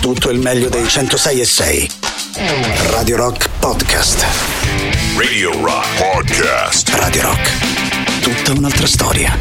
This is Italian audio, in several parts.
tutto il meglio dei 106 e 6. Radio Rock Podcast. Radio Rock Podcast. Radio Rock. Tutta un'altra storia.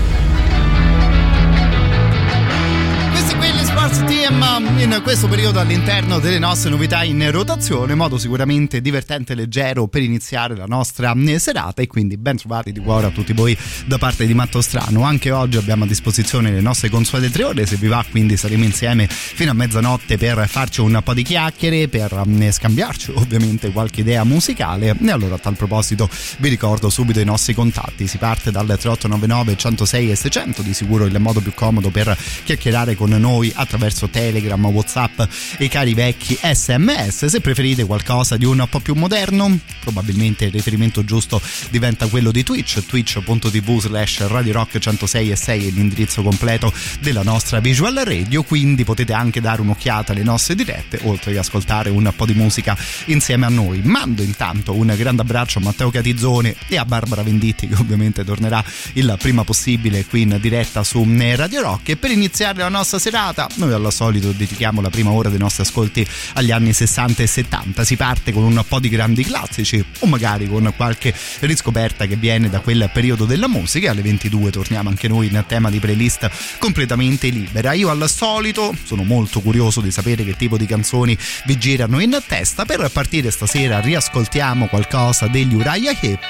Sports Team in questo periodo all'interno delle nostre novità in rotazione, modo sicuramente divertente e leggero per iniziare la nostra serata. E quindi ben trovati di cuore a tutti voi da parte di Matto Strano. Anche oggi abbiamo a disposizione le nostre consuete tre ore, se vi va quindi saremo insieme fino a mezzanotte per farci un po' di chiacchiere, per mm, scambiarci ovviamente qualche idea musicale. E allora a tal proposito vi ricordo subito i nostri contatti, si parte dal 3899 106 e 600, di sicuro il modo più comodo per chiacchierare con noi attraverso Telegram, Whatsapp e i cari vecchi SMS. Se preferite qualcosa di un po' più moderno, probabilmente il riferimento giusto diventa quello di Twitch, twitch.tv slash Radio Rock 106 e 6 è l'indirizzo completo della nostra visual radio, quindi potete anche dare un'occhiata alle nostre dirette, oltre che ascoltare un po' di musica insieme a noi. Mando intanto un grande abbraccio a Matteo Catizzone e a Barbara Venditti che ovviamente tornerà il prima possibile qui in diretta su Radio Rock e per iniziare la nostra serata noi al solito dedichiamo la prima ora dei nostri ascolti agli anni 60 e 70. Si parte con un po' di grandi classici o magari con qualche riscoperta che viene da quel periodo della musica. Alle 22 torniamo anche noi in tema di playlist completamente libera. Io al solito sono molto curioso di sapere che tipo di canzoni vi girano in testa. Per partire stasera riascoltiamo qualcosa degli Uriah Heep,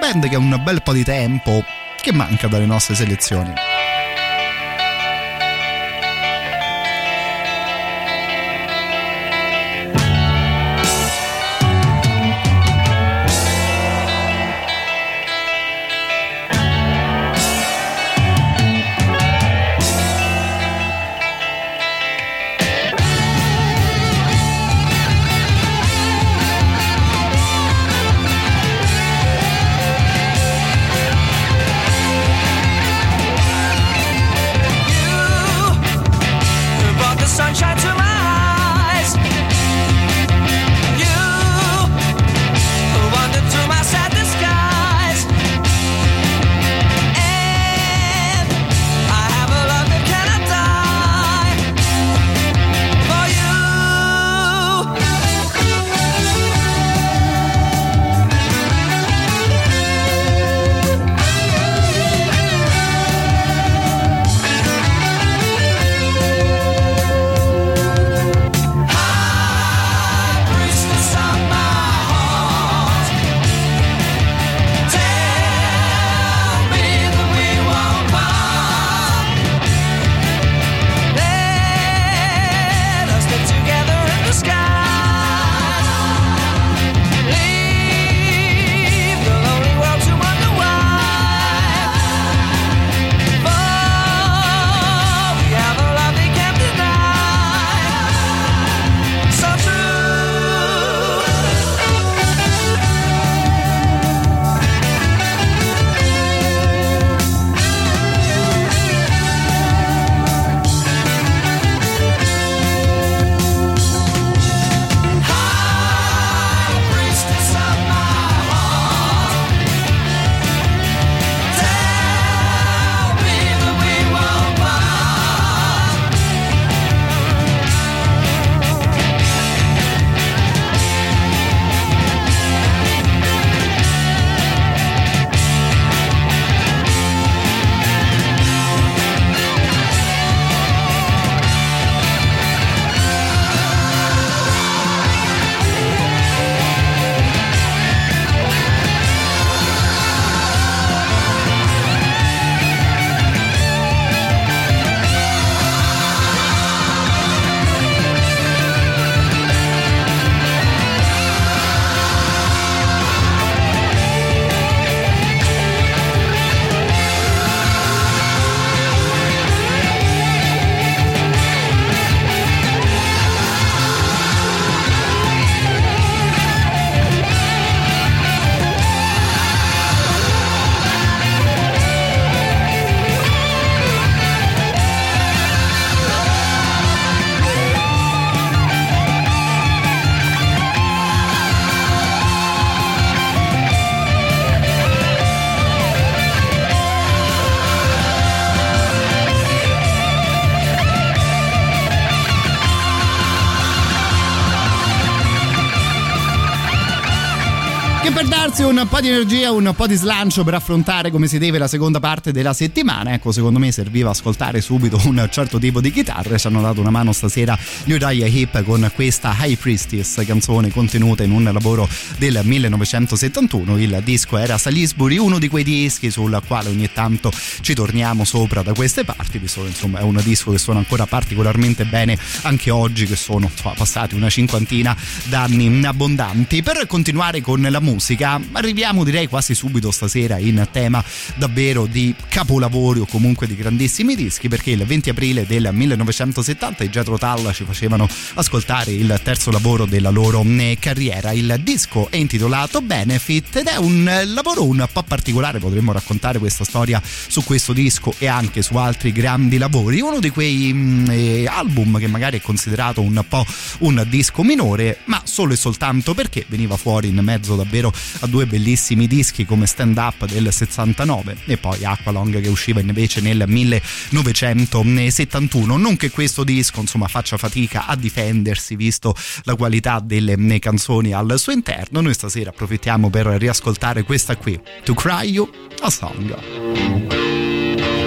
band che ha un bel po' di tempo che manca dalle nostre selezioni. Darsi un po' di energia, un po' di slancio per affrontare come si deve la seconda parte della settimana, ecco, secondo me serviva ascoltare subito un certo tipo di chitarre. Ci hanno dato una mano stasera gli Uriah Hip con questa High Priestess, canzone contenuta in un lavoro del 1971. Il disco era Salisbury, uno di quei dischi sul quale ogni tanto ci torniamo sopra da queste parti, insomma è un disco che suona ancora particolarmente bene anche oggi, che sono passati una cinquantina d'anni abbondanti. Per continuare con la musica, arriviamo direi quasi subito stasera in tema davvero di capolavori o comunque di grandissimi dischi, perché il 20 aprile del 1970 i Jethro Tull ci facevano ascoltare il terzo lavoro della loro eh, carriera. Il disco è intitolato Benefit ed è un lavoro un po' particolare, potremmo raccontare questa storia su questo disco e anche su altri grandi lavori. Uno di quei mh, mm, eh, album che magari è considerato un po' un disco minore, ma solo e soltanto perché veniva fuori in mezzo davvero a due bellissimi dischi come Stand Up del 69 e poi Aqualong che usciva invece nel 1971. Non che questo disco insomma faccia fatica a difendersi visto la qualità delle canzoni al suo interno. Noi stasera approfittiamo per riascoltare questa qui, To Cry You a Song.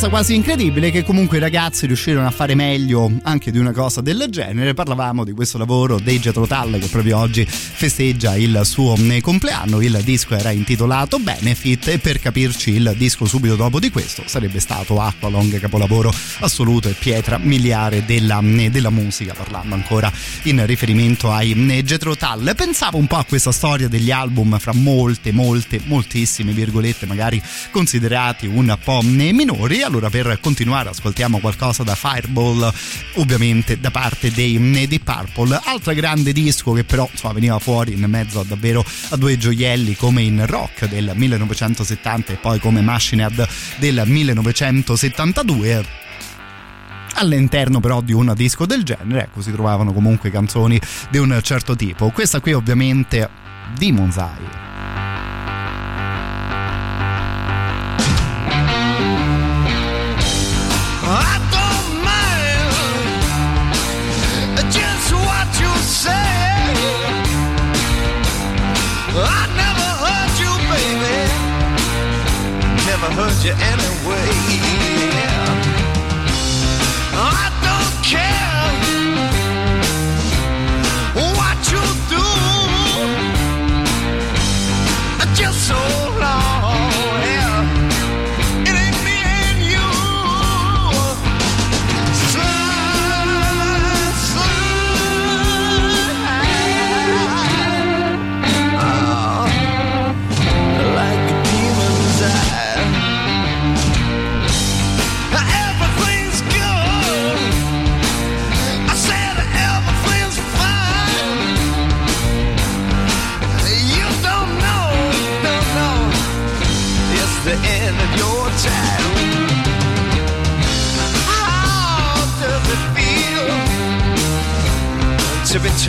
Cosa quasi incredibile che comunque i ragazzi riuscirono a fare meglio anche di una cosa del genere. Parlavamo di questo lavoro dei Jetro Tull che proprio oggi festeggia il suo eh, compleanno. Il disco era intitolato Benefit e per capirci il disco subito dopo di questo sarebbe stato Aqualong, capolavoro assoluto e pietra miliare della, eh, della musica, parlando ancora in riferimento ai eh, Jetro Tull. Pensavo un po' a questa storia degli album fra molte, molte, moltissime virgolette, magari considerati un po' minori. Allora per continuare ascoltiamo qualcosa da Fireball, ovviamente da parte dei Deep Purple. Altro grande disco che però insomma, veniva fuori in mezzo a davvero a due gioielli come in Rock del 1970 e poi come Machine Head del 1972 all'interno però di un disco del genere ecco si trovavano comunque canzoni di un certo tipo. Questa qui ovviamente Demon's Eye you anyway.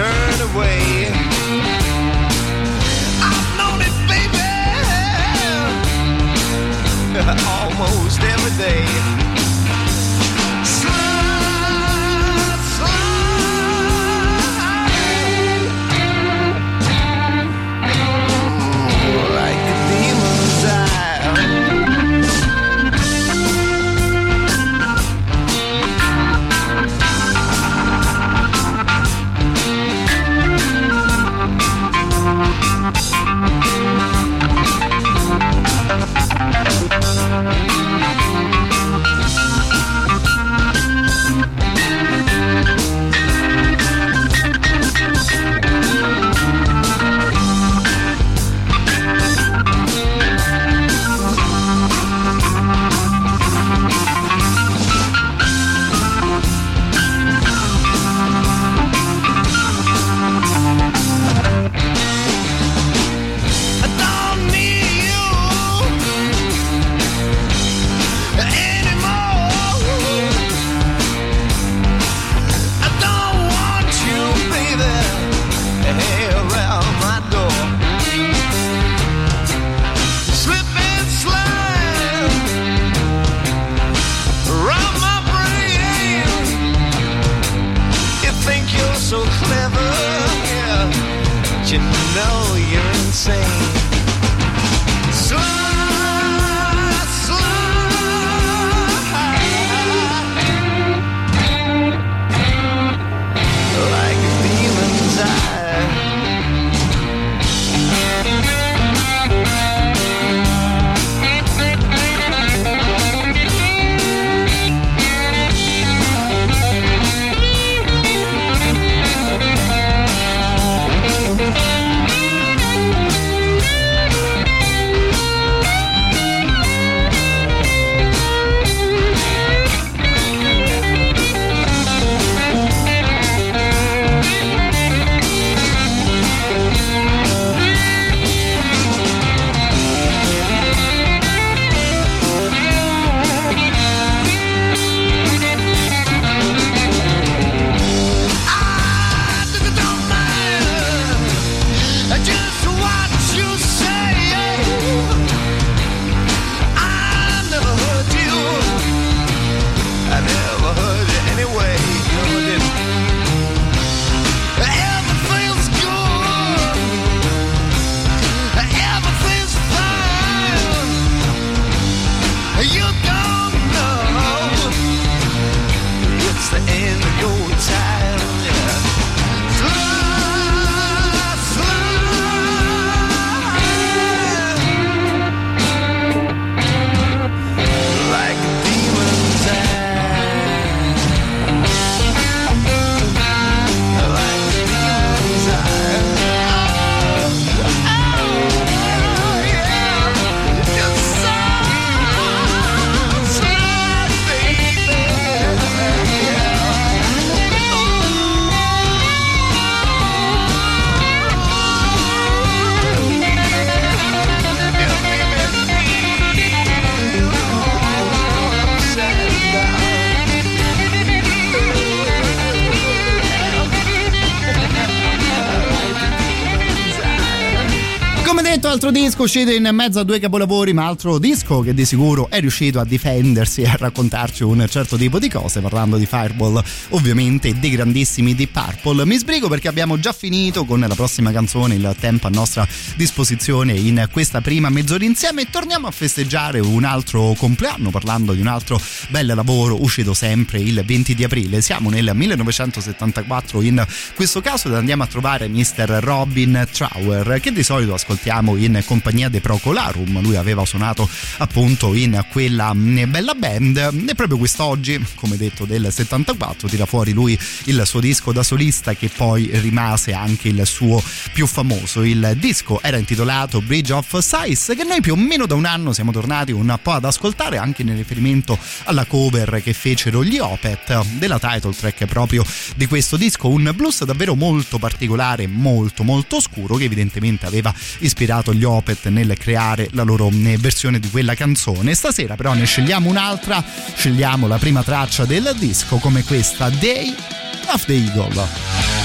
Turned away. I've known it, baby, almost every day. Disco uscito in mezzo a due capolavori, ma altro disco che di sicuro è riuscito a difendersi e a raccontarci un certo tipo di cose, parlando di Fireball ovviamente dei grandissimi Deep Purple. Mi sbrigo perché abbiamo già finito con la prossima canzone, il tempo a nostra disposizione in questa prima mezz'ora insieme e torniamo a festeggiare un altro compleanno parlando di un altro bel lavoro uscito sempre il 20 di aprile. Siamo nel 1974 in questo caso ed andiamo a trovare Mr. Robin Trower che di solito ascoltiamo in compagnia dei Procolarum. Lui aveva suonato appunto in quella mm, bella band e proprio quest'oggi, come detto del 74, tira fuori lui il suo disco da solista che poi rimase anche il suo più famoso. Il disco era intitolato Bridge of Size che noi più o meno da un anno siamo tornati un po' ad ascoltare anche in riferimento alla cover che fecero gli Opet della title track proprio di questo disco, un blues davvero molto particolare, molto molto scuro che evidentemente aveva ispirato gli Opet nel creare la loro versione di quella canzone. Stasera però ne scegliamo un'altra, scegliamo la prima traccia del disco come questa Day of the Eagle.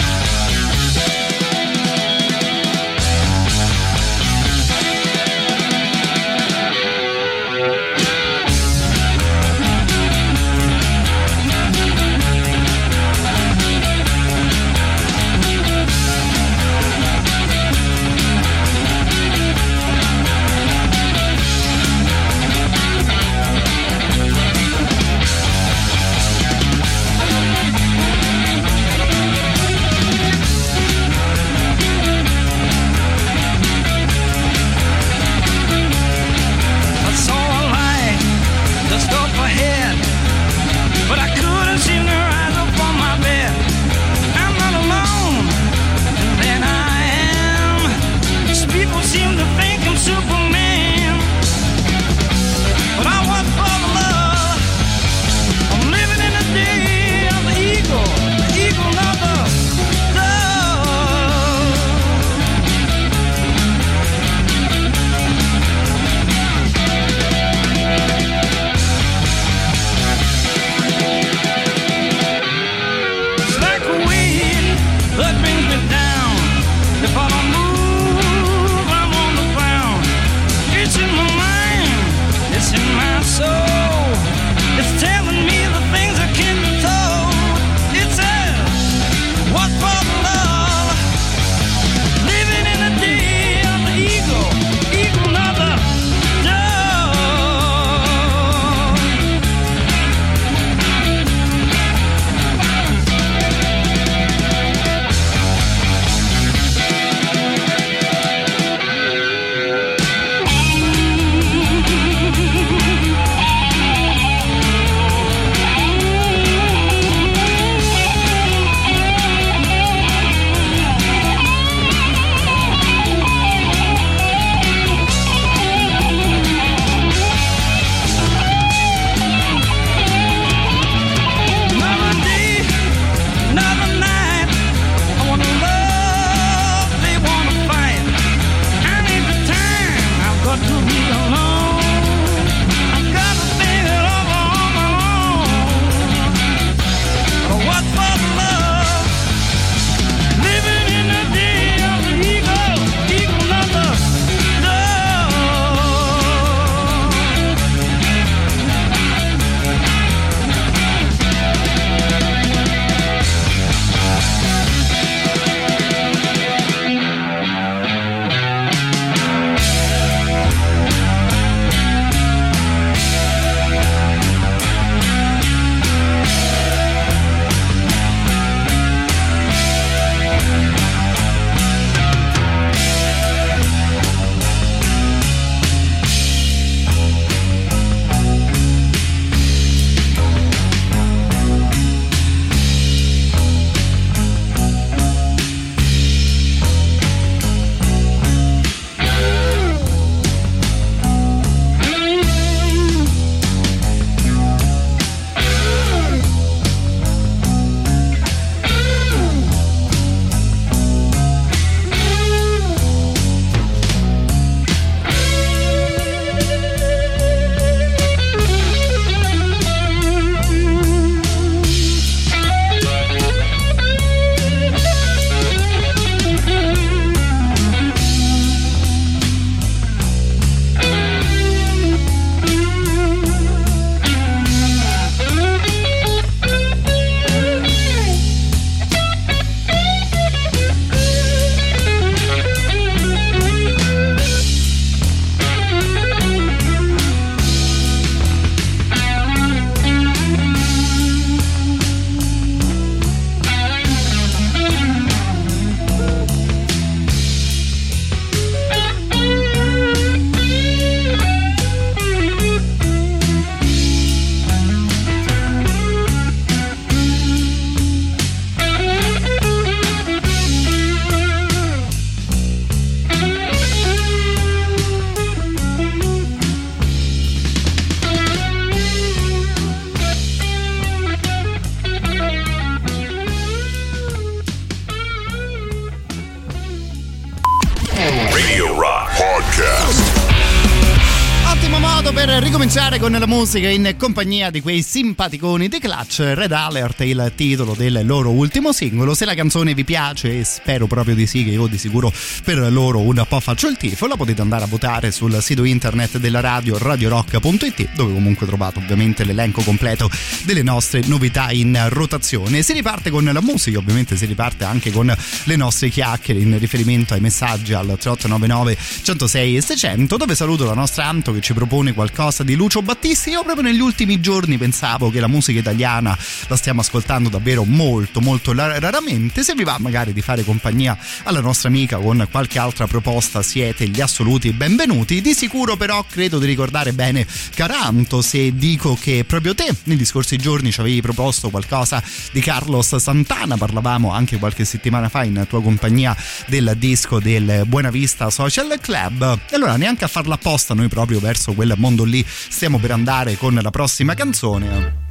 Ricominciare con la musica in compagnia di quei simpaticoni di Clutch. Red Alert il titolo del loro ultimo singolo. Se la canzone vi piace, e spero proprio di sì, che io di sicuro per loro un po' faccio il tifo, la potete andare a votare sul sito internet della radio radiorock.it, dove comunque trovate ovviamente l'elenco completo delle nostre novità in rotazione. Si riparte con la musica, ovviamente si riparte anche con le nostre chiacchiere in riferimento ai messaggi al 3899 106 e 600, dove saluto la nostra Anto che ci propone qualcosa di Lucio Battisti. Io proprio negli ultimi giorni pensavo che la musica italiana la stiamo ascoltando davvero molto molto raramente. Se vi va magari di fare compagnia alla nostra amica con qualche altra proposta siete gli assoluti benvenuti. Di sicuro però credo di ricordare bene Caranto se dico che proprio te negli scorsi giorni ci avevi proposto qualcosa di Carlos Santana, parlavamo anche qualche settimana fa in tua compagnia del disco del Buena Vista Social Club. E allora neanche a farla apposta noi proprio verso quel mondo lì stiamo per andare con la prossima canzone.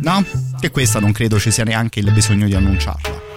No? Che questa non credo ci sia neanche il bisogno di annunciarla.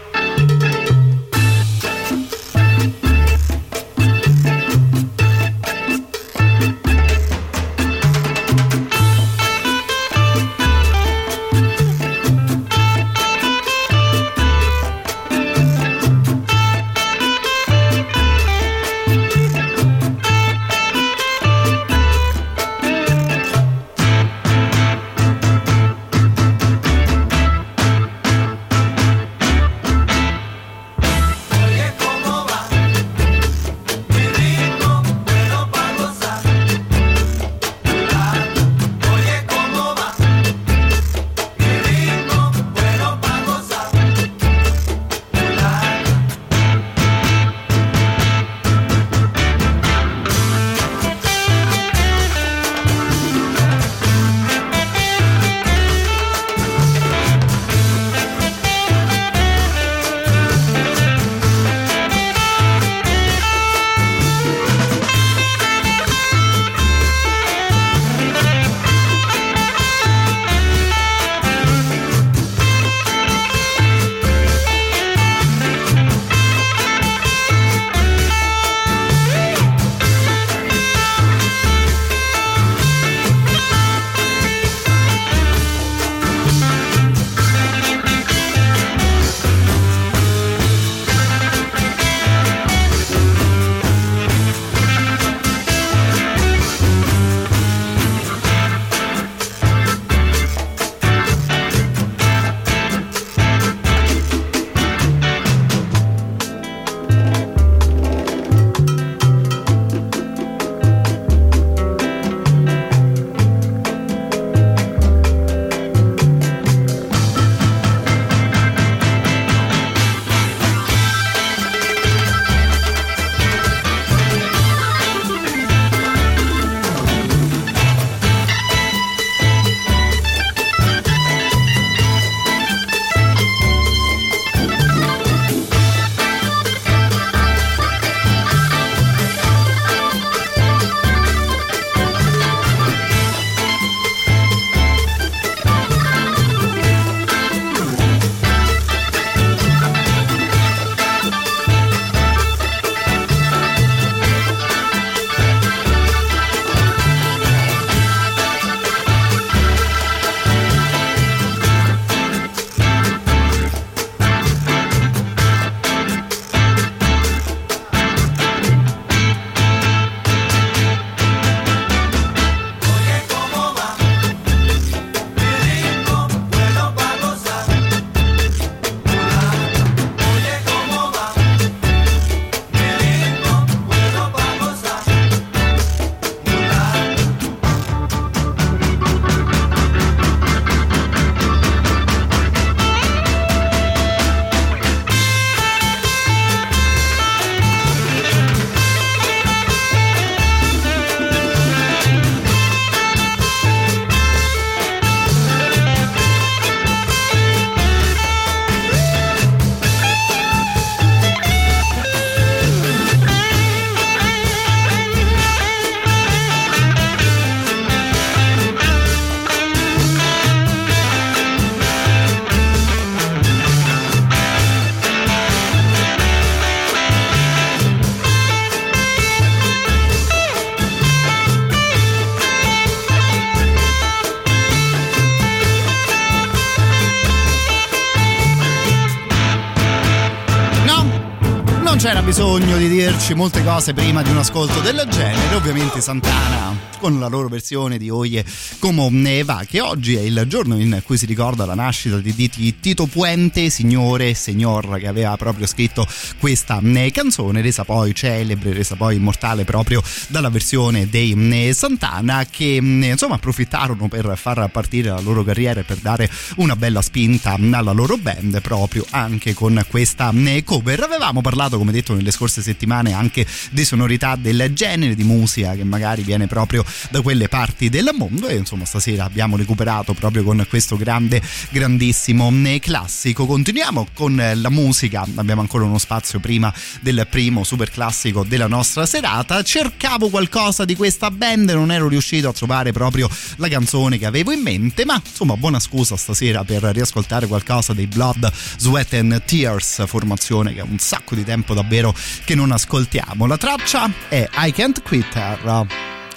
Bisogno di dirci molte cose prima di un ascolto del genere, ovviamente Santana con la loro versione di Oye come va, che oggi è il giorno in cui si ricorda la nascita di Tito Puente, signore e signor che aveva proprio scritto questa eh, canzone, resa poi celebre, resa poi immortale proprio dalla versione dei eh, Santana, che mm, insomma approfittarono per far partire la loro carriera e per dare una bella spinta alla loro band proprio anche con questa eh, cover. Avevamo parlato, come detto nelle scorse settimane, anche di sonorità del genere di musica che magari viene proprio da quelle parti del mondo e insomma stasera abbiamo recuperato proprio con questo grande grandissimo eh, classico. Continuiamo con eh, la musica. Abbiamo ancora uno spazio prima del primo super classico della nostra serata. Cercavo qualcosa di questa band non ero riuscito a trovare proprio la canzone che avevo in mente ma insomma buona scusa stasera per riascoltare qualcosa dei Blood, Sweat and Tears formazione che un sacco di tempo davvero che non ascoltiamo. La traccia è I Can't Quit Her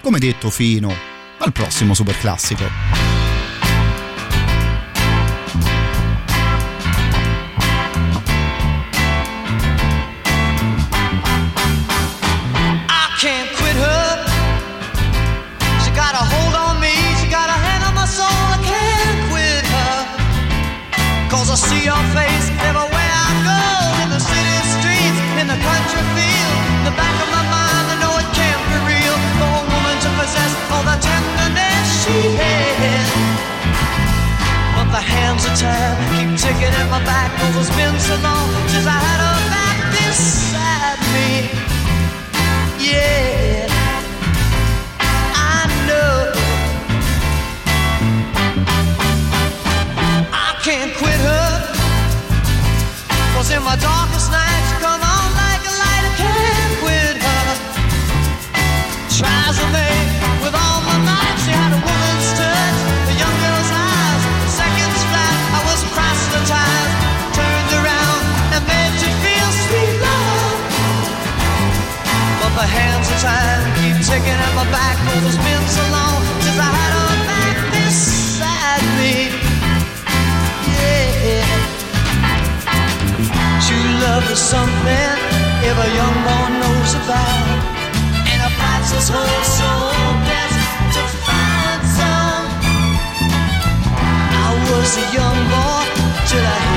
come detto fino al prossimo super classico. See your face hands of time keep ticking at my back, cause it's been so long since I had her back beside me. Yeah, I know. I can't quit her, cause in my darkest nights, time keep ticking at my back, cause it's been so long since I had her back beside me. Yeah. True love is something every young boy knows about. And he fights his whole soul best to find some. I was a young boy till I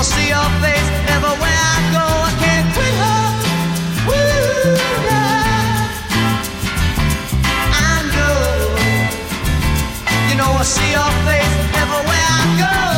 I see her face everywhere I go. I can't quit her. Woo, yeah. I know. You know, I see your face everywhere I go.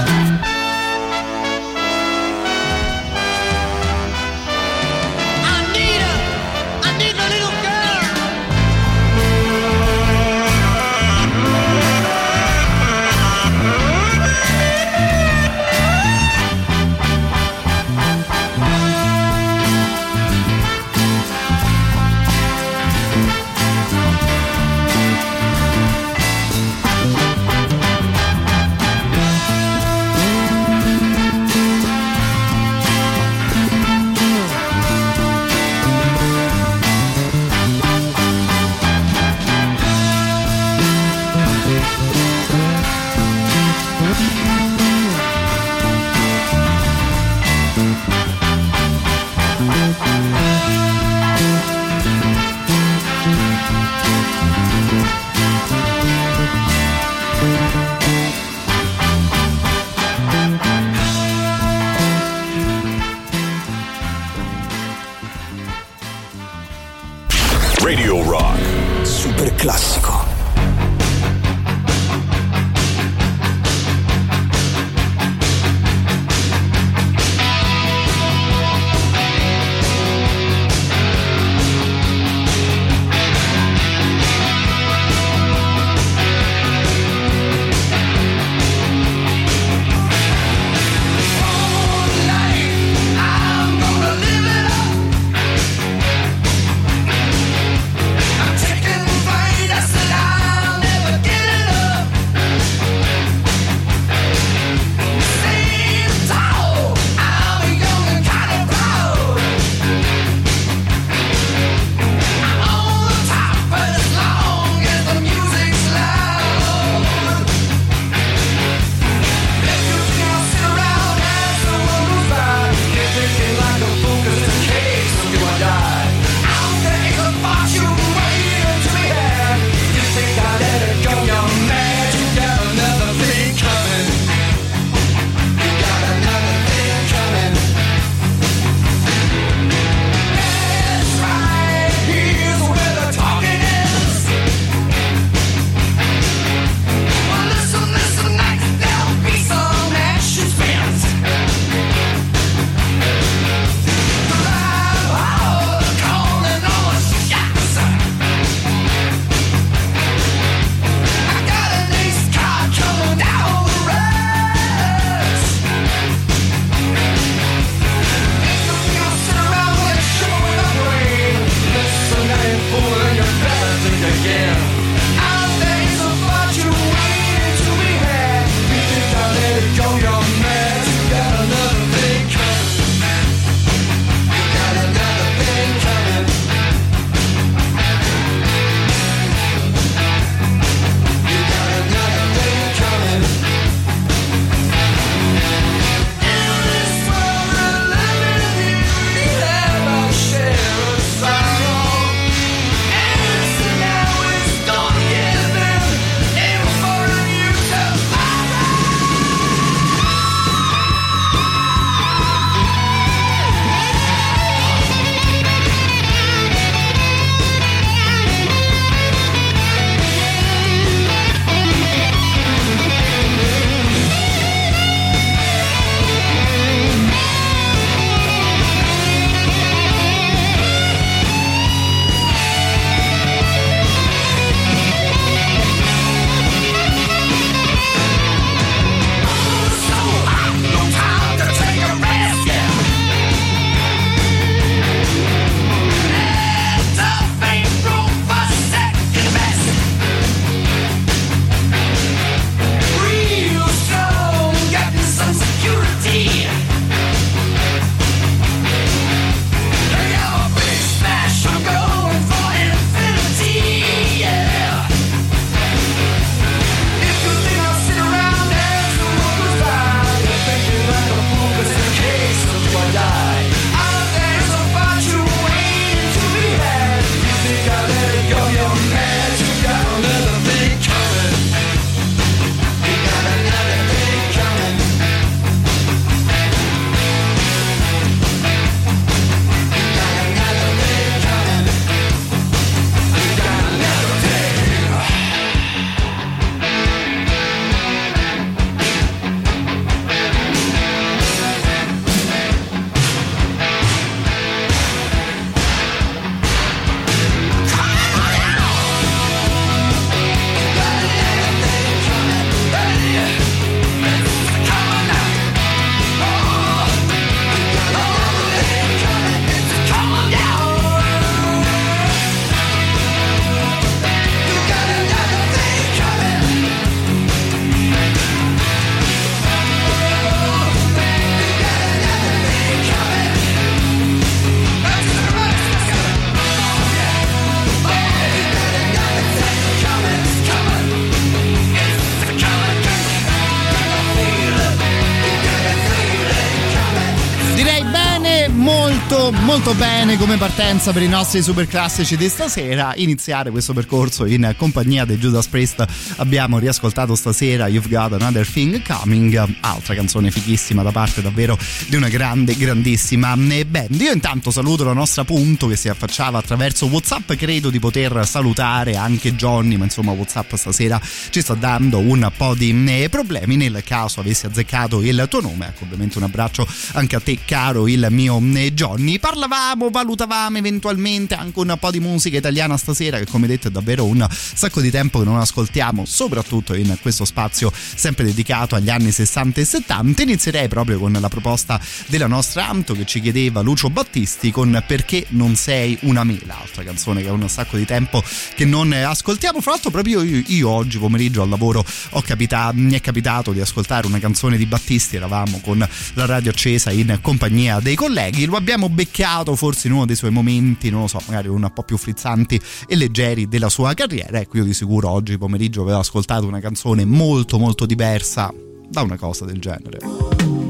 Molto bene come partenza per i nostri super classici di stasera. Iniziare questo percorso in compagnia dei Judas Priest. Abbiamo riascoltato stasera You've Got Another Thing Coming, altra canzone fighissima da parte davvero di una grande, grandissima band. Io intanto saluto la nostra punto che si affacciava attraverso WhatsApp. Credo di poter salutare anche Johnny, ma insomma, WhatsApp stasera ci sta dando un po' di problemi. Nel caso avessi azzeccato il tuo nome, ecco, ovviamente un abbraccio anche a te, caro il mio Johnny. Parlavamo, valutavamo eventualmente anche un po' di musica italiana stasera, che come detto è davvero un sacco di tempo che non ascoltiamo, soprattutto in questo spazio sempre dedicato agli anni 60 e 70. Inizierei proprio con la proposta della nostra Anto che ci chiedeva Lucio Battisti con Perché non sei una mela, altra canzone che è un sacco di tempo che non ascoltiamo. Fra l'altro, proprio io, io oggi pomeriggio al lavoro capita, mi è capitato di ascoltare una canzone di Battisti. Eravamo con la radio accesa in compagnia dei colleghi. Lo abbiamo beccato forse in uno dei suoi momenti, non lo so, magari un po' più frizzanti e leggeri della sua carriera. Ecco, io di sicuro oggi pomeriggio avevo ascoltato una canzone molto molto diversa da una cosa del genere.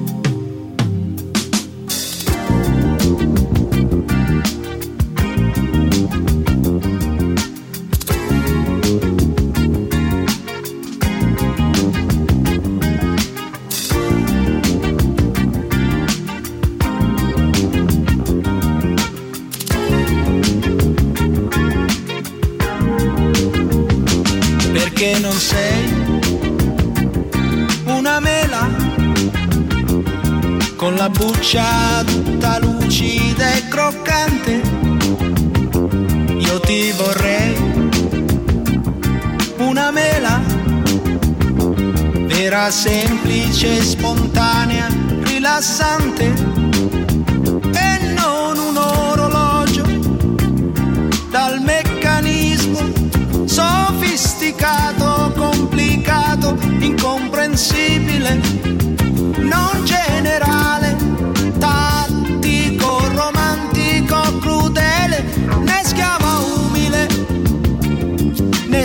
La buccia tutta lucida e croccante. Io ti vorrei una mela, vera, semplice, spontanea, rilassante. E non un orologio dal meccanismo sofisticato, complicato, incomprensibile,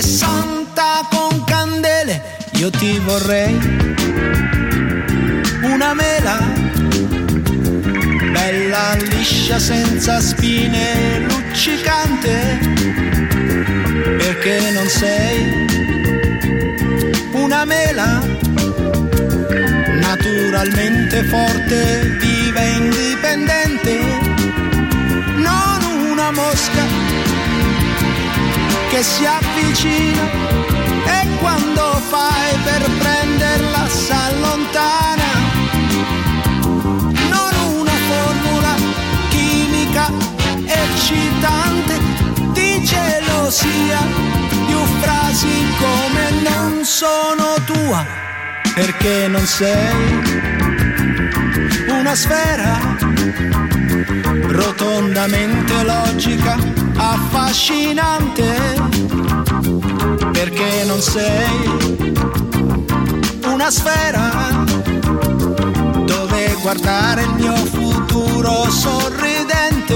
santa con candele, io ti vorrei una mela, bella liscia senza spine, luccicante, perché non sei una mela, naturalmente forte, viva e indipendente, non una mosca che si avvicina e quando fai per prenderla s'allontana. Non una formula chimica eccitante di gelosia, più frasi come non sono tua, perché non sei una sfera rotondamente logica affascinante perché non sei una sfera dove guardare il mio futuro sorridente.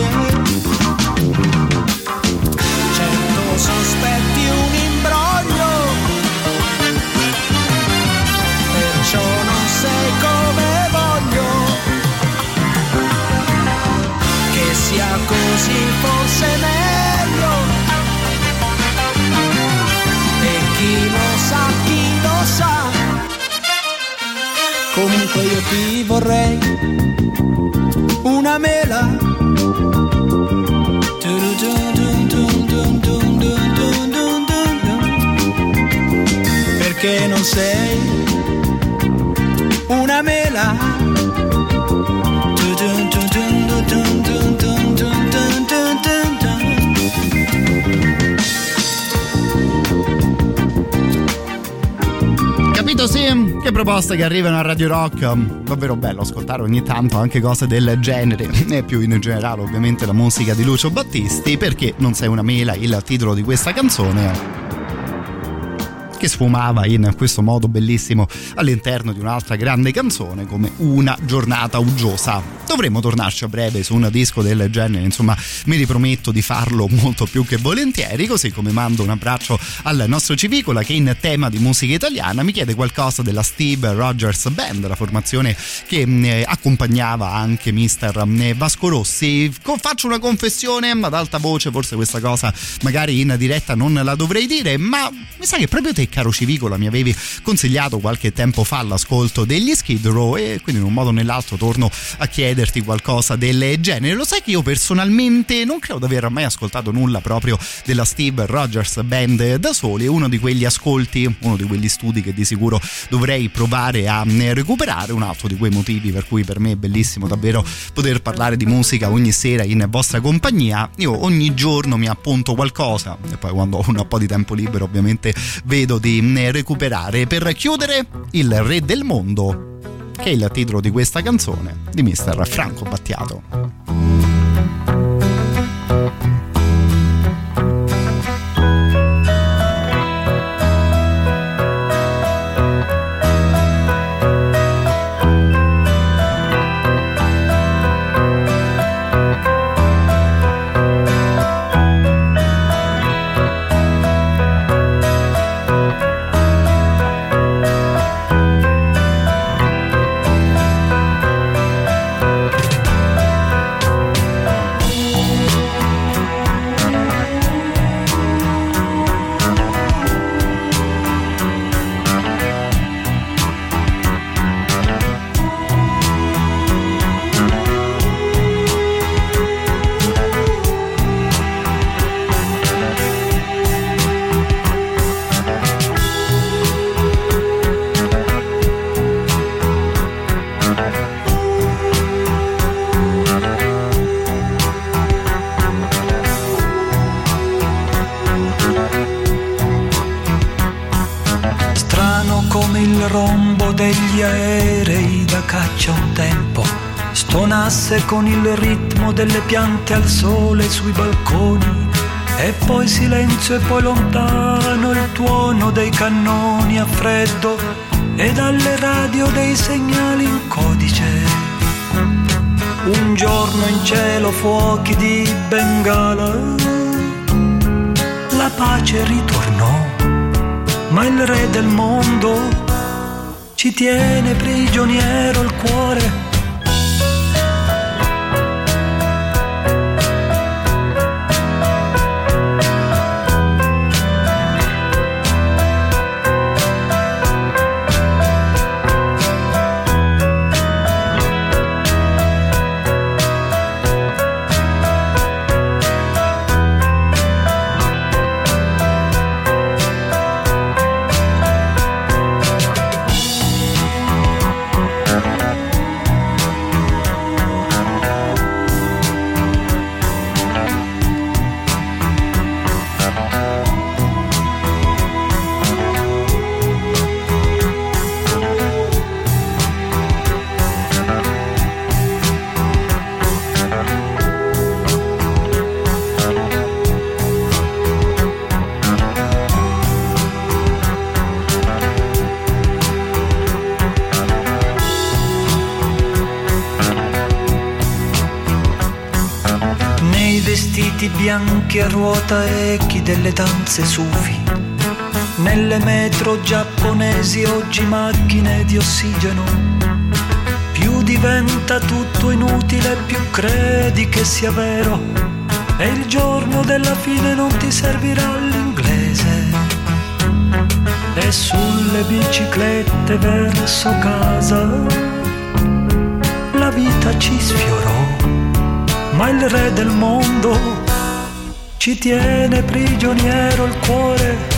Certo sospetti un imbroglio, perciò non sei come voglio che sia così forse meglio. Comunque io ti vorrei una mela. Perché non sei una mela? Che proposte che arrivano a Radio Rock. Davvero bello ascoltare ogni tanto anche cose del genere. E più in generale ovviamente la musica di Lucio Battisti. Perché non sei una mela il titolo di questa canzone che sfumava in questo modo bellissimo all'interno di un'altra grande canzone come Una giornata uggiosa. Dovremmo tornarci a breve su un disco del genere, insomma mi riprometto di farlo molto più che volentieri, così come mando un abbraccio al nostro Civicola che in tema di musica italiana mi chiede qualcosa della Steve Rogers Band, la formazione che eh, accompagnava anche mister eh, Vasco Rossi. Faccio una confessione ad alta voce, forse questa cosa magari in diretta non la dovrei dire, ma mi sa che proprio te, caro Civicola, mi avevi consigliato qualche tempo fa l'ascolto degli Skid Row e quindi in un modo o nell'altro torno a chiederti qualcosa del genere. Lo sai che io personalmente non credo di aver mai ascoltato nulla proprio della Steve Rogers Band da soli, uno di quegli ascolti, uno di quegli studi che di sicuro dovrei provare a recuperare, un altro di quei motivi per cui per me è bellissimo davvero poter parlare di musica ogni sera in vostra compagnia. Io ogni giorno mi appunto qualcosa e poi quando ho un po' di tempo libero ovviamente vedo di recuperare per chiudere il re del mondo che è il titolo di questa canzone di Mr. Franco Battiato. Con il ritmo delle piante al sole sui balconi e poi silenzio e poi lontano il tuono dei cannoni a freddo e dalle radio dei segnali in codice. Un giorno in cielo fuochi di Bengala, la pace ritornò, ma il re del mondo ci tiene prigioniero il cuore a ruota echi delle danze sufi. Nelle metro giapponesi oggi macchine di ossigeno. Più diventa tutto inutile, più credi che sia vero. E il giorno della fine non ti servirà l'inglese. E sulle biciclette verso casa la vita ci sfiorò, ma il re del mondo ci tiene prigioniero il cuore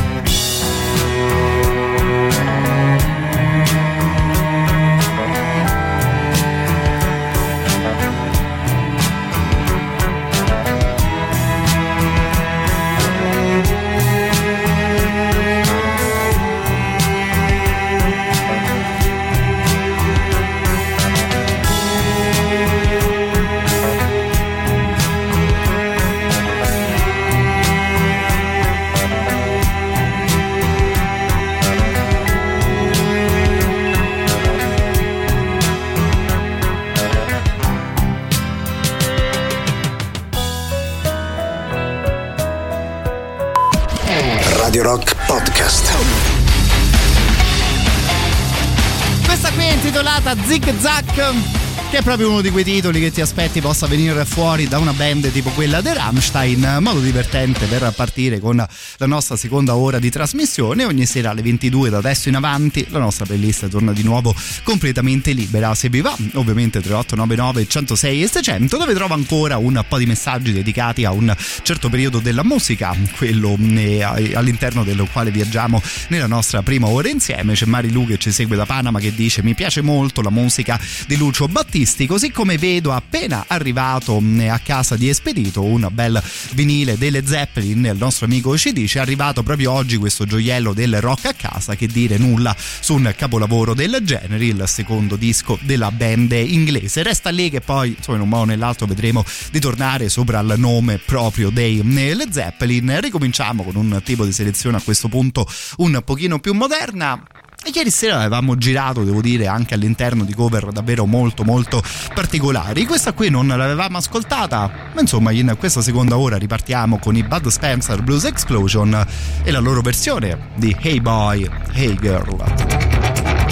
intitolata Zig Zag che è proprio uno di quei titoli che ti aspetti possa venire fuori da una band tipo quella di Rammstein, modo divertente per partire con la nostra seconda ora di trasmissione. Ogni sera alle 22 da adesso in avanti la nostra playlist torna di nuovo completamente libera. Se vi va, ovviamente 3899 106 e 600, dove trovo ancora un po' di messaggi dedicati a un certo periodo della musica, quello eh, all'interno del quale viaggiamo nella nostra prima ora insieme. C'è Marilu che ci segue da Panama che dice mi piace molto la musica di Lucio Battista artisti, così come vedo appena arrivato a casa di Espedito un bel vinile delle Zeppelin, il nostro amico ci dice è arrivato proprio oggi questo gioiello del rock a casa, che dire nulla su un capolavoro del genere, il secondo disco della band inglese. Resta lì che poi, insomma, in un modo o nell'altro vedremo di tornare sopra il nome proprio dei Le Zeppelin. Ricominciamo con un tipo di selezione a questo punto un pochino più moderna. E ieri sera avevamo girato, devo dire, anche all'interno di cover davvero molto molto particolari. Questa qui non l'avevamo ascoltata, ma insomma in questa seconda ora ripartiamo con i Bud Spencer Blues Explosion e la loro versione di Hey Boy, Hey Girl.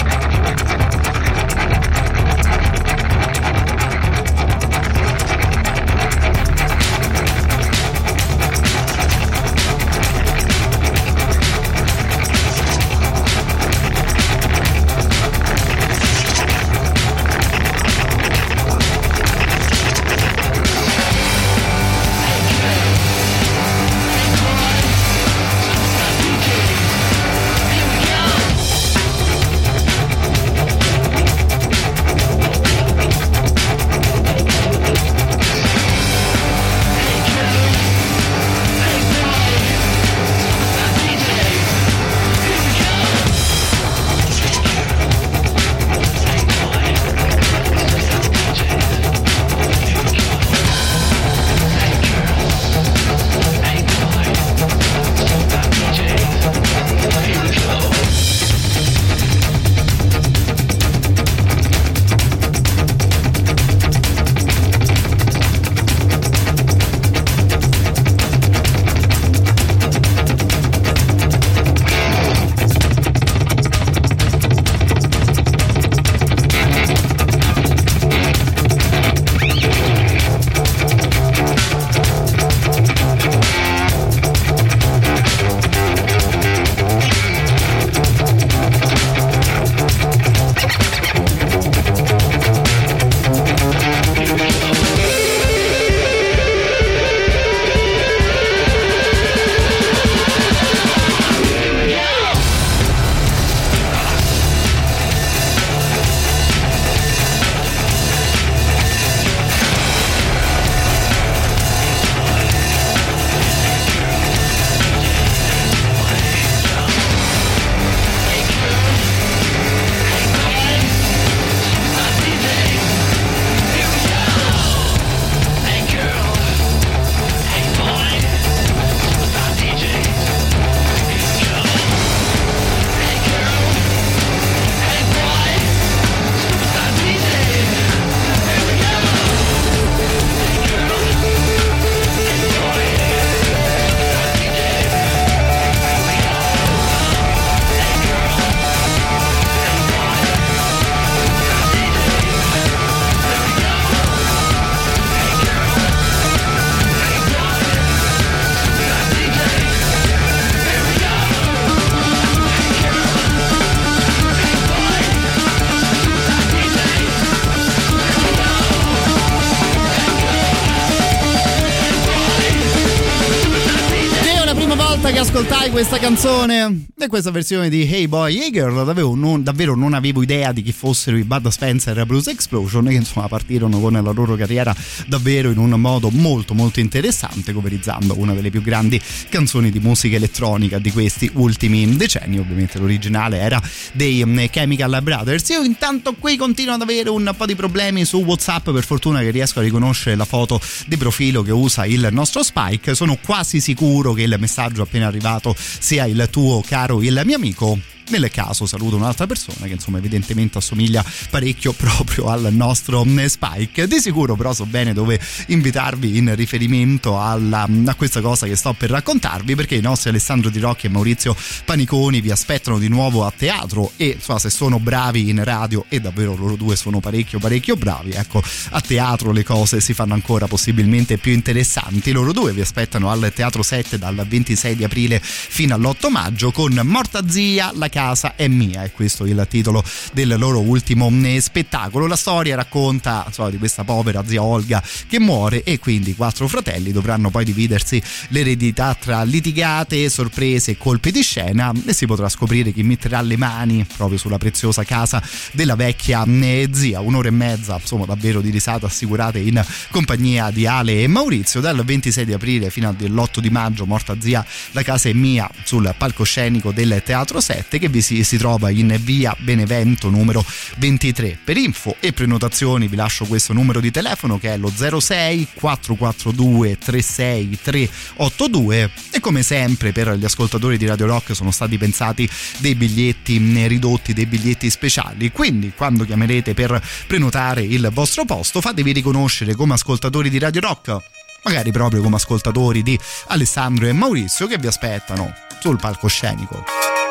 Ascoltai questa canzone e questa versione di Hey Boy Hey Girl davvero non, davvero non avevo idea di chi fossero i Bud Spencer e Blues Explosion che insomma partirono con la loro carriera davvero in un modo molto molto interessante coverizzando una delle più grandi canzoni di musica elettronica di questi ultimi decenni. Ovviamente l'originale era dei mm, Chemical Brothers. Io intanto qui continuo ad avere un po' di problemi su Whatsapp per fortuna che riesco a riconoscere la foto di profilo che usa il nostro Spike. Sono quasi sicuro che il messaggio appena arrivato sia il tuo caro il mio amico nel caso saluto un'altra persona che insomma evidentemente assomiglia parecchio proprio al nostro mm, Spike. Di sicuro però so bene dove invitarvi in riferimento alla, mm, a questa cosa che sto per raccontarvi perché i nostri Alessandro Di Rocchi e Maurizio Paniconi vi aspettano di nuovo a teatro e insomma se sono bravi in radio e davvero loro due sono parecchio parecchio bravi ecco a teatro le cose si fanno ancora possibilmente più interessanti loro due vi aspettano al Teatro 7 dal 26 di aprile fino all'8 maggio con Morta Zia la casa è mia è questo il titolo del loro ultimo mm, spettacolo. La storia racconta insomma, di questa povera zia Olga che muore e quindi i quattro fratelli dovranno poi dividersi l'eredità tra litigate sorprese e colpi di scena e si potrà scoprire chi metterà le mani proprio sulla preziosa casa della vecchia mm, zia. Un'ora e mezza insomma davvero di risate assicurate in compagnia di Ale e Maurizio. Dal 26 di aprile fino all'8 di maggio morta zia la casa è mia sul palcoscenico del Teatro 7 che vi si, si trova in via Benevento numero 23 per info e prenotazioni vi lascio questo numero di telefono che è lo 06 442 36382 e come sempre per gli ascoltatori di Radio Rock sono stati pensati dei biglietti mm, ridotti dei biglietti speciali. Quindi quando chiamerete per prenotare il vostro posto fatevi riconoscere come ascoltatori di Radio Rock magari proprio come ascoltatori di Alessandro e Maurizio che vi aspettano sul palcoscenico.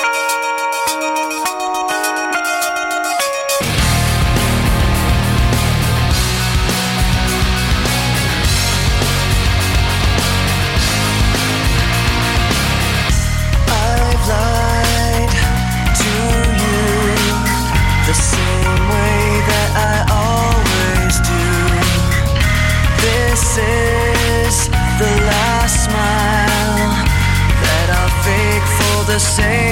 The sake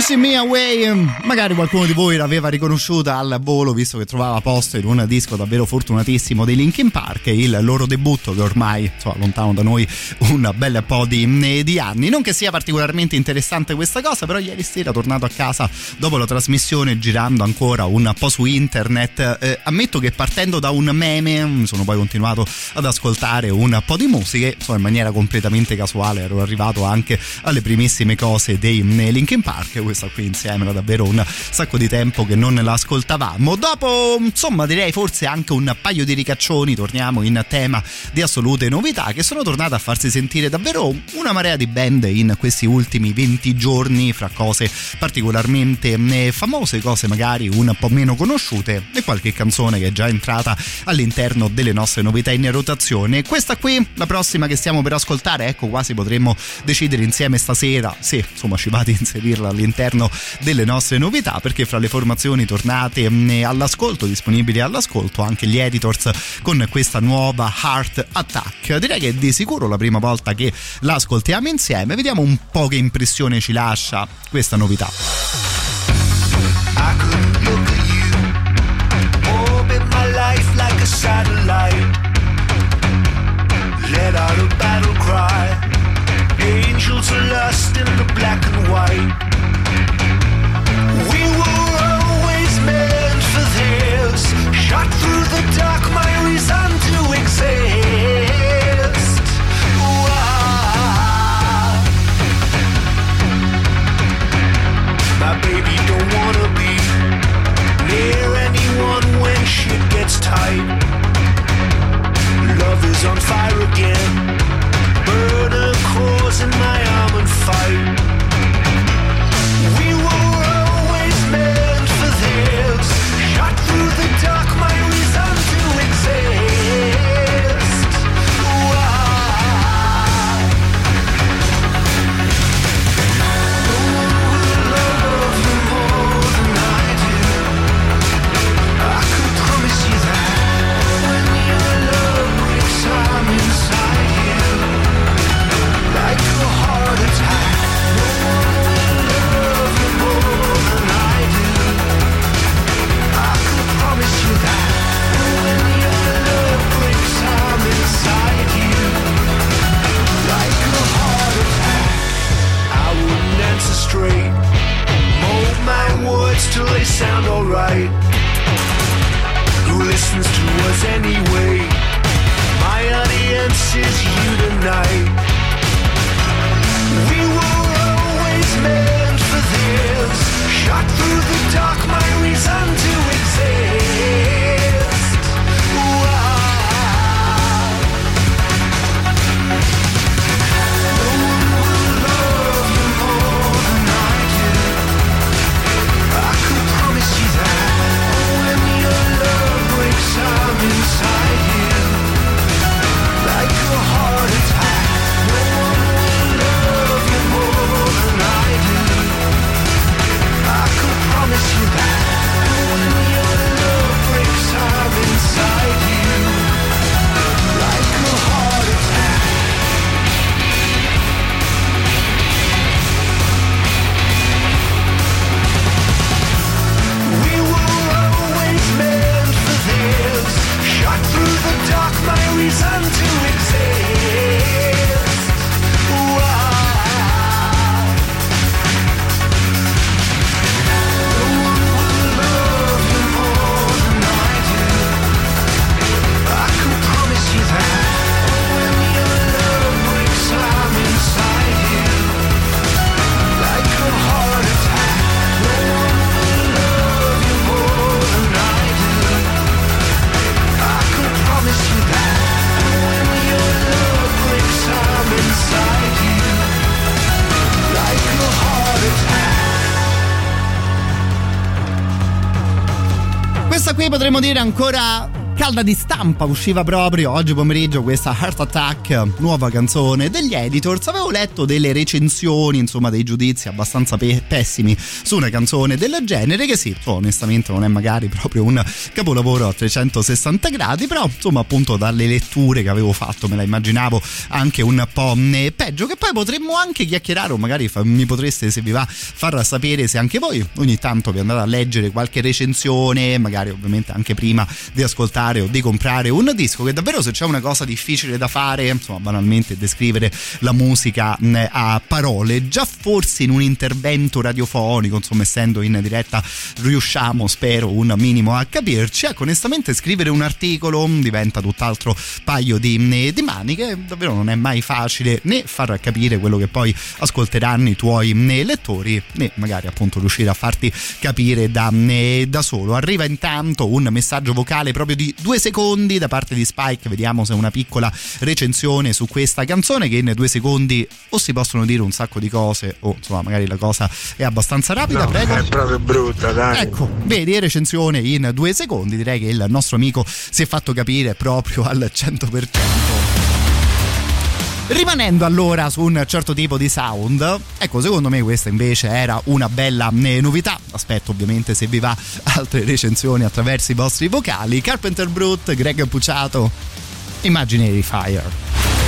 Pushing Me Away, magari qualcuno di voi l'aveva riconosciuta al volo visto che trovava posto in un disco davvero fortunatissimo dei Linkin Park, il loro debutto che ormai, insomma, lontano da noi un bel po' di, di anni. Non che sia particolarmente interessante questa cosa, però ieri sera tornato a casa dopo la trasmissione girando ancora un po' su internet, eh, ammetto che partendo da un meme sono poi continuato ad ascoltare un po' di musiche, insomma in maniera completamente casuale ero arrivato anche alle primissime cose dei Linkin Park, questa qui insieme era davvero un sacco di tempo che non l'ascoltavamo. Dopo, insomma, direi forse anche un paio di ricaccioni, torniamo in tema di assolute novità che sono tornate a farsi sentire davvero una marea di band in questi ultimi 20 giorni fra cose particolarmente eh, famose, cose magari un po' meno conosciute e qualche canzone che è già entrata all'interno delle nostre novità in rotazione. Questa qui, la prossima che stiamo per ascoltare, ecco quasi potremmo decidere insieme stasera se insomma ci va di inserirla all'interno delle nostre novità perché fra le formazioni tornate mm, all'ascolto, disponibili all'ascolto anche gli editors con questa nuova Heart Attack. Direi che è di sicuro la prima volta che la ascoltiamo insieme, vediamo un po' che impressione ci lascia questa novità. I could look at you, orbit my life like a satellite. Let out a battle cry, angels are lost in the black and white. Tight. Love is on fire again. Burn a cause in my arm and fight. They sound alright. Who listens to us anyway? My audience is you tonight. Potremmo dire ancora calda di stampa, usciva proprio oggi pomeriggio questa Heart Attack, nuova canzone degli Editors. Avevo letto delle recensioni, insomma dei giudizi abbastanza pe- pessimi su una canzone del genere che sì, onestamente non è magari proprio un capolavoro a 360 gradi, però insomma appunto dalle letture che avevo fatto me la immaginavo anche un po' peggio, che poi potremmo anche chiacchierare o magari fa- mi potreste se vi va far sapere se anche voi ogni tanto vi andate a leggere qualche recensione, magari ovviamente anche prima di ascoltare acquistare o di comprare un disco che davvero se c'è una cosa difficile da fare insomma banalmente descrivere la musica a parole già forse in un intervento radiofonico insomma essendo in diretta riusciamo spero un minimo a capirci. Ecco onestamente scrivere un articolo diventa tutt'altro paio di, di maniche davvero non è mai facile né far capire quello che poi ascolteranno i tuoi lettori né magari appunto riuscire a farti capire da, da solo. Arriva intanto un messaggio vocale proprio di due secondi da parte di Spike vediamo se una piccola recensione su questa canzone che in due secondi o si possono dire un sacco di cose o insomma magari la cosa è abbastanza rapida No, prego è proprio brutta, dai. Ecco, vedi, recensione in due secondi. Direi che il nostro amico si è fatto capire proprio al 100%. Rimanendo allora su un certo tipo di sound, ecco, secondo me questa invece era una bella eh, novità. Aspetto ovviamente se vi va altre recensioni attraverso i vostri vocali. Carpenter Brut, Greg Pucciato, Imaginary Fire.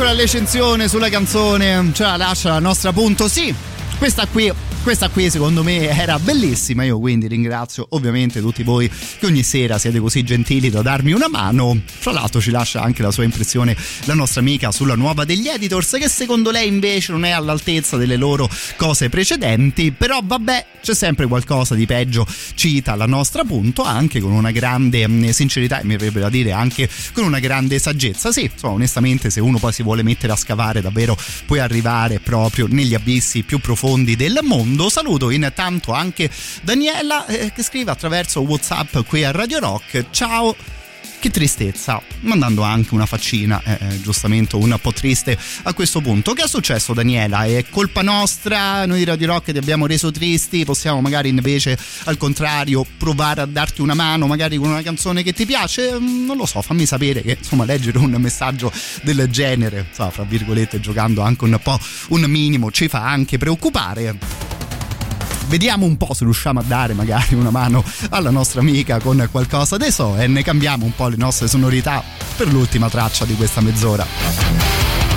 Piccola recensione sulla canzone ce la lascia la nostra punto sì questa qui questa qui secondo me era bellissima, io quindi ringrazio ovviamente tutti voi che ogni sera siete così gentili da darmi una mano. Fra l'altro ci lascia anche la sua impressione la nostra amica sulla nuova degli editors che secondo lei invece non è all'altezza delle loro cose precedenti, però vabbè c'è sempre qualcosa di peggio, cita la nostra punto anche con una grande mm, sincerità e mi avrebbe da dire anche con una grande saggezza. Sì, insomma, onestamente se uno poi si vuole mettere a scavare davvero puoi arrivare proprio negli abissi più profondi del mondo mondo. Saluto intanto anche Daniela eh, che scrive attraverso WhatsApp qui a Radio Rock. Ciao. Che tristezza, mandando anche una faccina, eh, eh, giustamente un po' triste a questo punto. Che è successo Daniela? È colpa nostra? Noi di Radio Rock ti abbiamo reso tristi? Possiamo magari invece al contrario provare a darti una mano magari con una canzone che ti piace? Mm, Non lo so, fammi sapere che insomma leggere un messaggio del genere, insomma, fra virgolette giocando anche un po' un minimo, ci fa anche preoccupare vediamo un po' se riusciamo a dare magari una mano alla nostra amica con qualcosa dei so e ne cambiamo un po' le nostre sonorità per l'ultima traccia di questa mezz'ora.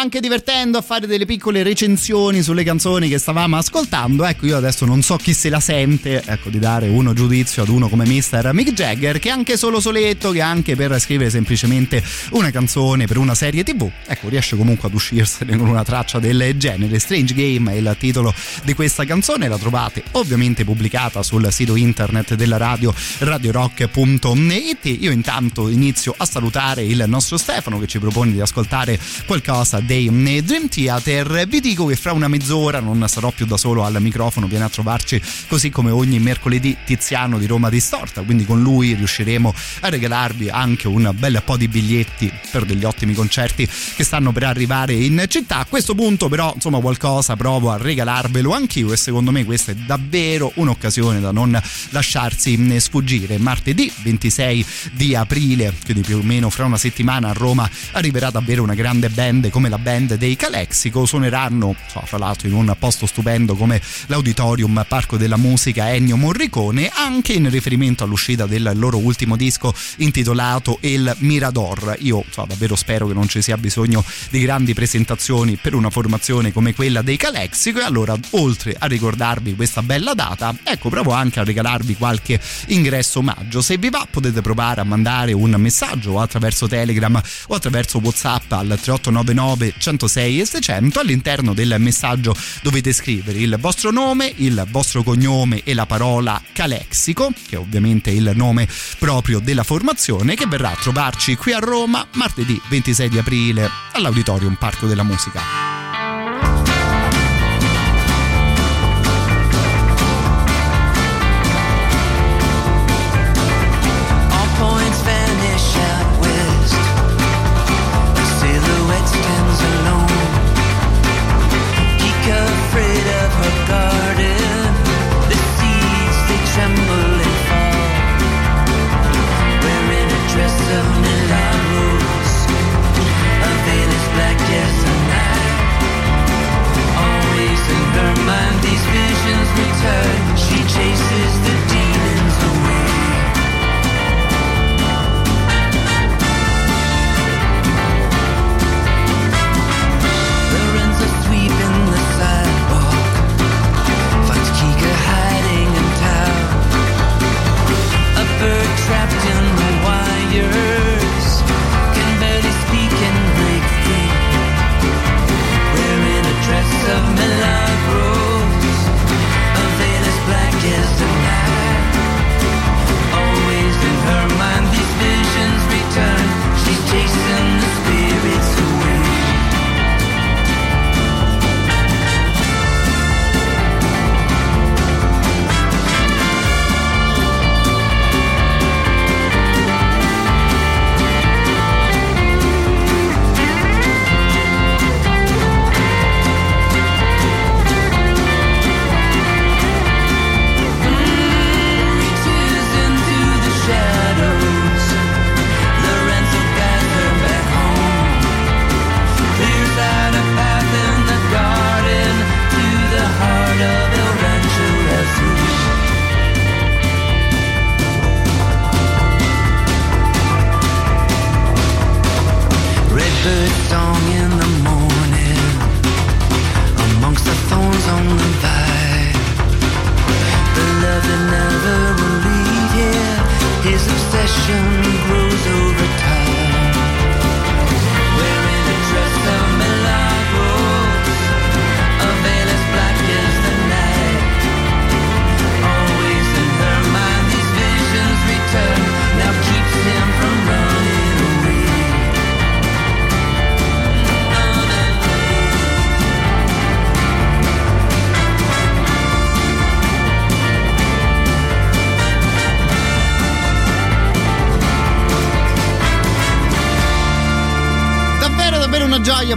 Anche divertendo a fare delle piccole recensioni sulle canzoni che stavamo ascoltando. Ecco, io adesso non so chi se la sente, ecco, di dare uno giudizio ad uno come Mr. Mick Jagger, che anche solo soletto, che anche per scrivere semplicemente una canzone per una serie TV, ecco, riesce comunque ad uscirsene con una traccia del genere. Strange Game è il titolo di questa canzone, la trovate ovviamente pubblicata sul sito internet della radio radiorock.net. Io intanto inizio a salutare il nostro Stefano che ci propone di ascoltare qualcosa dei Dream Theater. Vi dico che fra una mezz'ora non sarò più da solo al microfono, viene a trovarci così come ogni mercoledì Tiziano di Roma Distorta, quindi con lui riusciremo a regalarvi anche un bel po' di biglietti per degli ottimi concerti che stanno per arrivare in città. A questo punto però insomma qualcosa provo a regalarvelo anch'io e secondo me questa è davvero un'occasione da non lasciarsi sfuggire. Martedì 26 di aprile, quindi più o meno fra una settimana a Roma arriverà davvero una grande band come la band dei Calexico. Suoneranno, fra l'altro, in un posto stupendo come l'Auditorium Parco della Musica Ennio Morricone, anche in riferimento all'uscita del loro ultimo disco intitolato El Mirador. Io so, davvero spero che non ci sia bisogno di grandi presentazioni per una formazione come quella dei Calexico. E allora, oltre a ricordarvi questa bella data, ecco, provo anche a regalarvi qualche ingresso omaggio. Se vi va, potete provare a mandare un messaggio attraverso Telegram o attraverso WhatsApp al 3899 106 e 600. All'interno del messaggio dovete scrivere il vostro nome, il vostro cognome e la parola Calexico, che è ovviamente il nome proprio della formazione, che verrà a trovarci qui a Roma martedì 26 di aprile all'Auditorium Parco della Musica.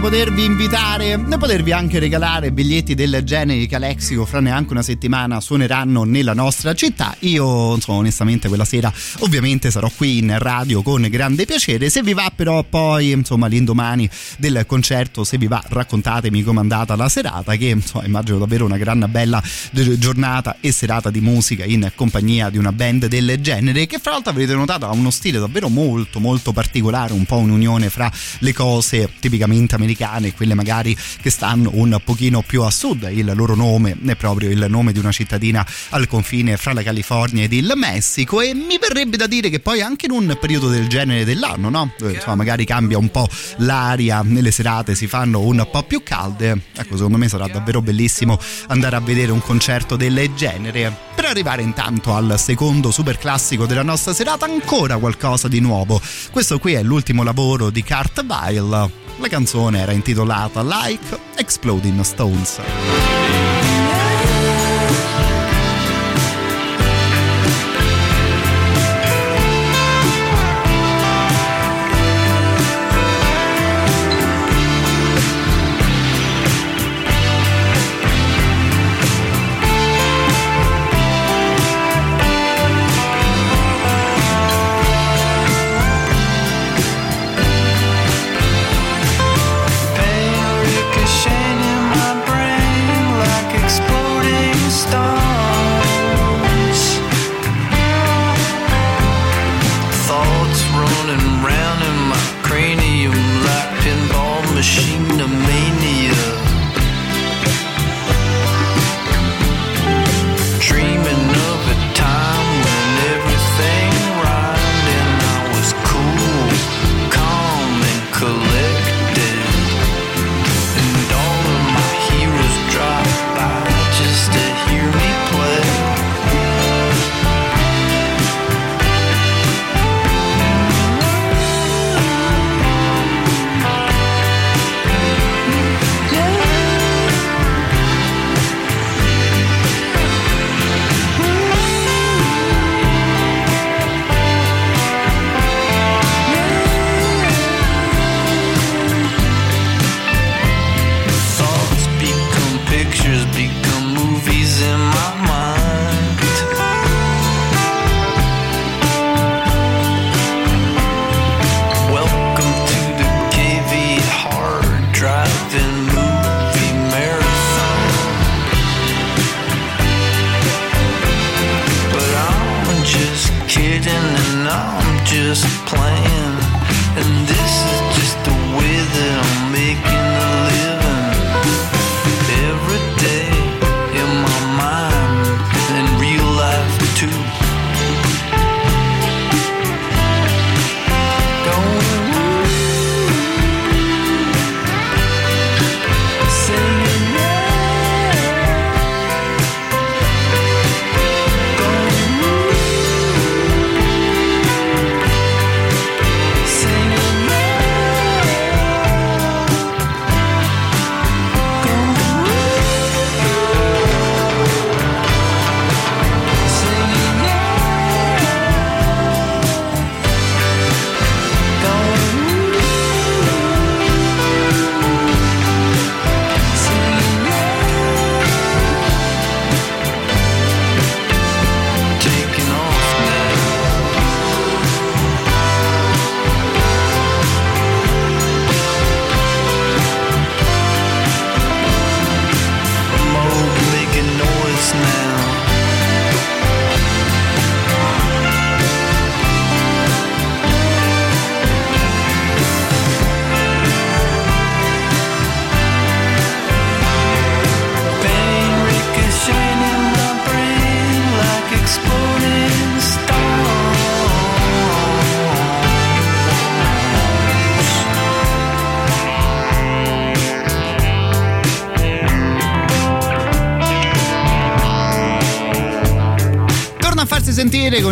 Potervi invitare e potervi anche regalare biglietti del genere di Calexico fra neanche una settimana suoneranno nella nostra città. Io, insomma, onestamente quella sera ovviamente sarò qui in radio con grande piacere. Se vi va però poi, insomma, l'indomani del concerto, se vi va raccontatemi com'è andata la serata che, insomma, immagino davvero una gran bella giornata e serata di musica in compagnia di una band del genere che fra l'altro avrete notato ha uno stile davvero molto molto particolare, un po' un'unione fra le cose tipicamente tipicamente americane quelle magari che stanno un pochino più a sud. Il loro nome è proprio il nome di una cittadina al confine fra la California ed il Messico e mi verrebbe da dire che poi anche in un periodo del genere dell'anno, no? Dove insomma magari cambia un po' l'aria, nelle serate si fanno un po' più calde. Ecco, secondo me sarà davvero bellissimo andare a vedere un concerto del genere. Per arrivare intanto al secondo super classico della nostra serata, ancora qualcosa di nuovo. Questo qui è l'ultimo lavoro di Kurt Weill. La canzone era intitolata Like Exploding Stones.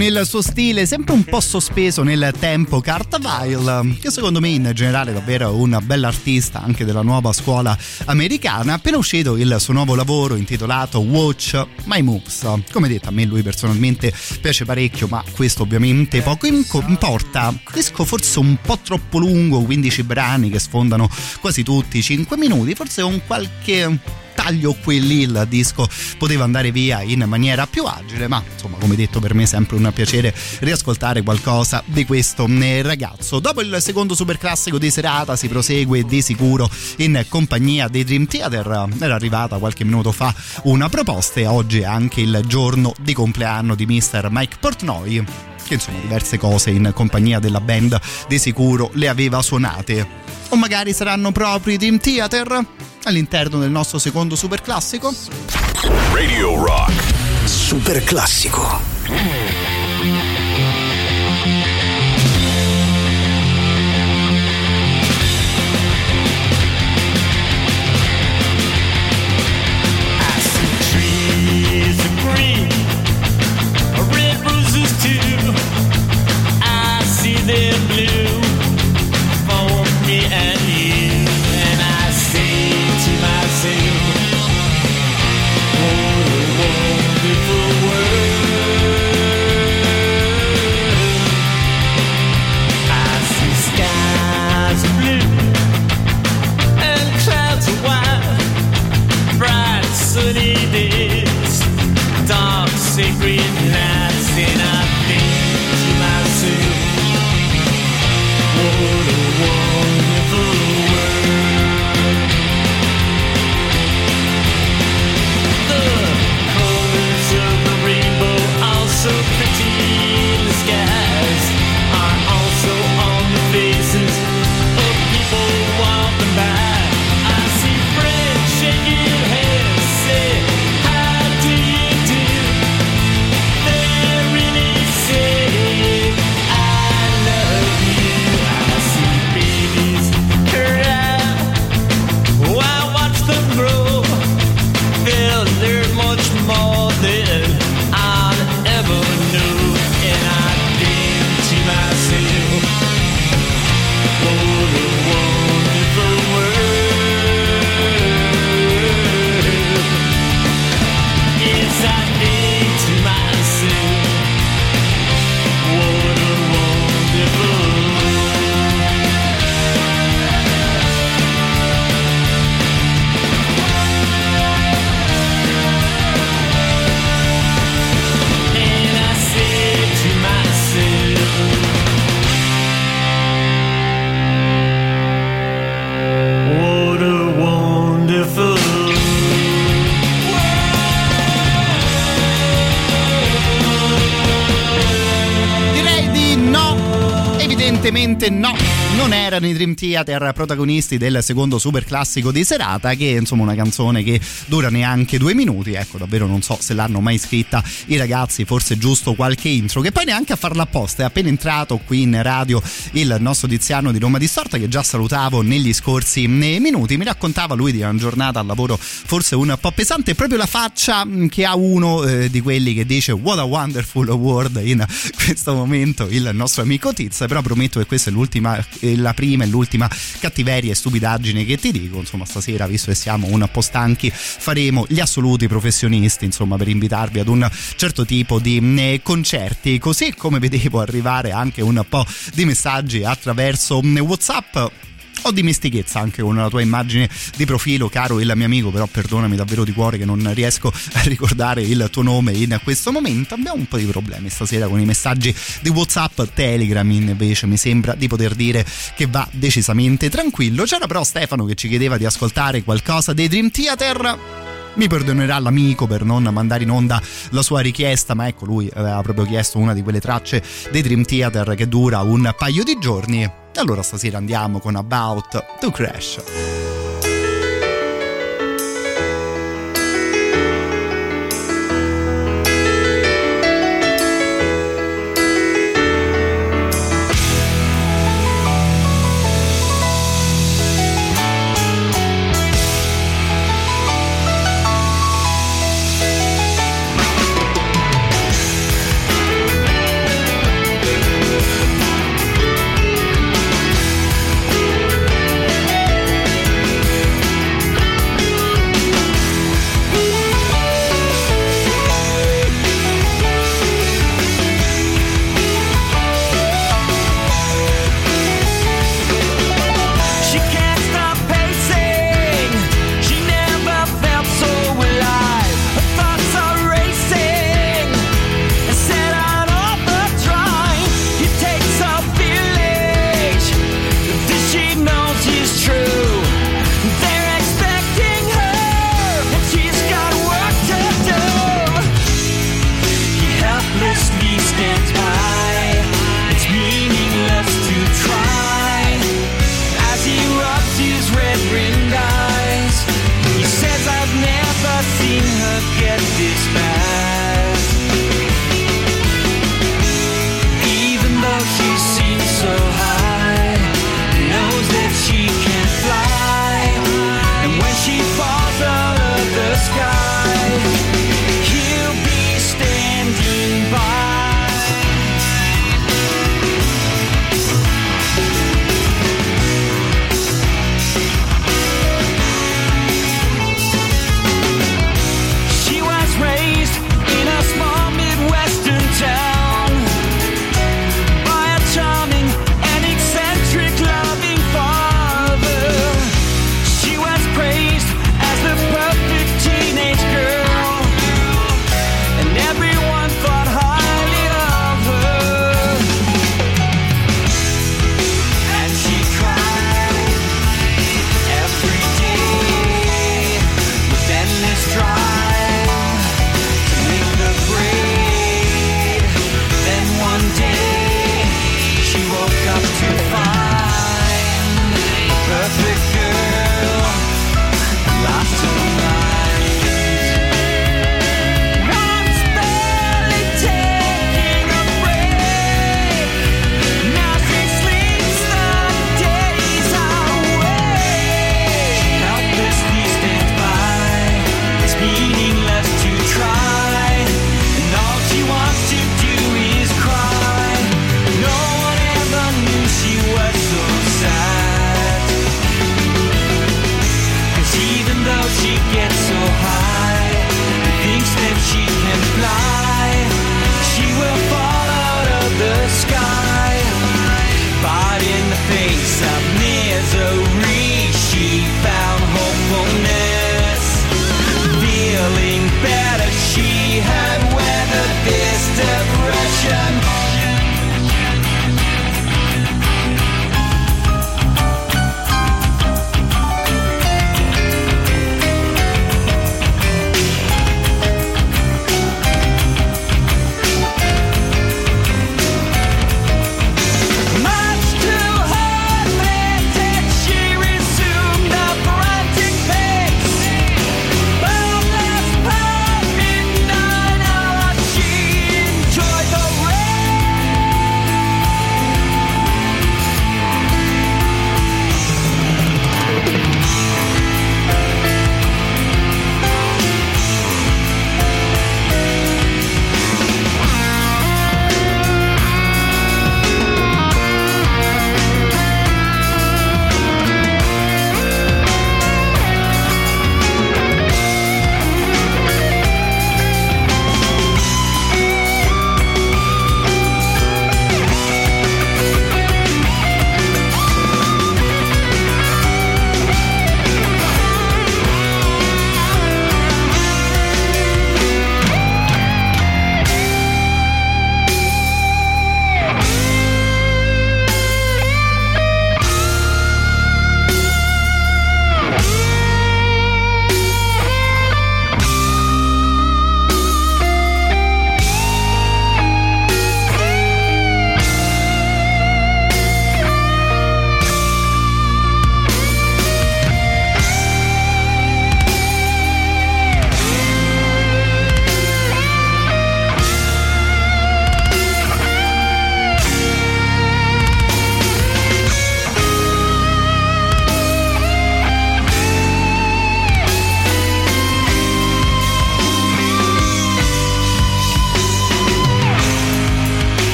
Con il suo stile sempre un po' sospeso nel tempo Weill, che secondo me in generale è davvero un bell'artista anche della nuova scuola americana. Appena uscito il suo nuovo lavoro intitolato Watch My Moves. Come detto, a me lui personalmente piace parecchio, ma questo ovviamente poco importa. Disco forse un po' troppo lungo, 15 brani che sfondano quasi tutti i 5 minuti, forse con qualche taglio qui lì il disco poteva andare via in maniera più agile ma insomma come detto per me è sempre un piacere riascoltare qualcosa di questo eh, ragazzo dopo il secondo super classico di serata si prosegue di sicuro in compagnia dei Dream Theater era arrivata qualche minuto fa una proposta e oggi è anche il giorno di compleanno di Mr. Mike Portnoy che insomma diverse cose in compagnia della band di sicuro le aveva suonate. O magari saranno proprio i Dream Theater all'interno del nostro secondo super classico? Radio Rock. Super classico. Evidentemente no. Non erano i Dream Theater protagonisti del secondo super classico di serata, che è insomma una canzone che dura neanche due minuti. Ecco, davvero non so se l'hanno mai scritta i ragazzi, forse giusto qualche intro, che poi neanche a farla apposta. È appena entrato qui in radio il nostro Tiziano di Roma Distorta, che già salutavo negli scorsi eh, minuti. Mi raccontava lui di una giornata al lavoro forse un po' pesante, proprio la faccia mm, che ha uno eh, di quelli che dice What a wonderful world in questo momento il nostro amico Tiz. Però prometto che questa è l'ultima, la prima e l'ultima cattiveria e stupidaggine che ti dico. Insomma, stasera, visto che siamo un po' stanchi, faremo gli assoluti professionisti, insomma, per invitarvi ad un certo tipo di eh, concerti. Così come vedevo arrivare anche un po' di messaggi attraverso mm, Ho dimestichezza anche con la tua immagine di profilo, caro il mio amico, però perdonami davvero di cuore che non riesco a ricordare il tuo nome in questo momento. Abbiamo un po' di problemi stasera con i messaggi di WhatsApp, Telegram invece mi sembra di poter dire che va decisamente tranquillo. C'era però Stefano che ci chiedeva di ascoltare qualcosa dei Dream Theater. Mi perdonerà l'amico per non mandare in onda la sua richiesta, ma ecco lui aveva proprio chiesto una di quelle tracce dei Dream Theater che dura un paio di giorni. Allora stasera andiamo con About to Crash.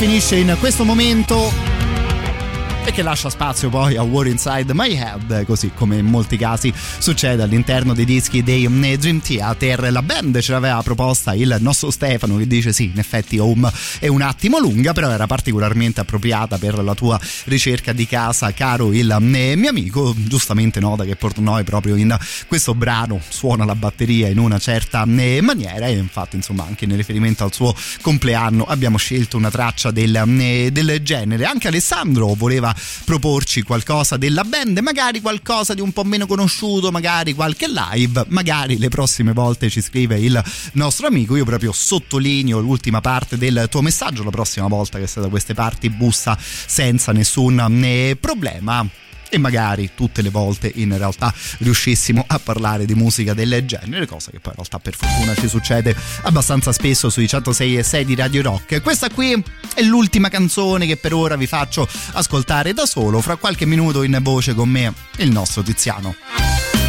Finisce in questo momento e che lascia spazio poi a War Inside My Head, così come in molti casi succede all'interno dei dischi dei mm, Dream Theater. La band ce l'aveva proposta il nostro Stefano che dice sì, in effetti Home è un attimo lunga, però era particolarmente appropriata per la tua ricerca di casa, caro il mm, mio amico. Giustamente nota che Portnoy proprio in questo brano suona la batteria in una certa mm, maniera e infatti insomma anche in riferimento al suo compleanno abbiamo scelto una traccia del, del genere. Anche Alessandro voleva proporci qualcosa della band, magari qualcosa di un po' meno conosciuto, magari qualche live, magari le prossime volte ci scrive il nostro amico. Io proprio sottolineo l'ultima parte del tuo messaggio, la prossima volta che sei da queste parti bussa senza nessun eh, problema e magari tutte le volte in realtà riuscissimo a parlare di musica del genere, cosa che poi in realtà per fortuna ci succede abbastanza spesso sui 106 e 6 di Radio Rock. Questa qui è l'ultima canzone che per ora vi faccio ascoltare da solo, fra qualche minuto in voce con me il nostro Tiziano.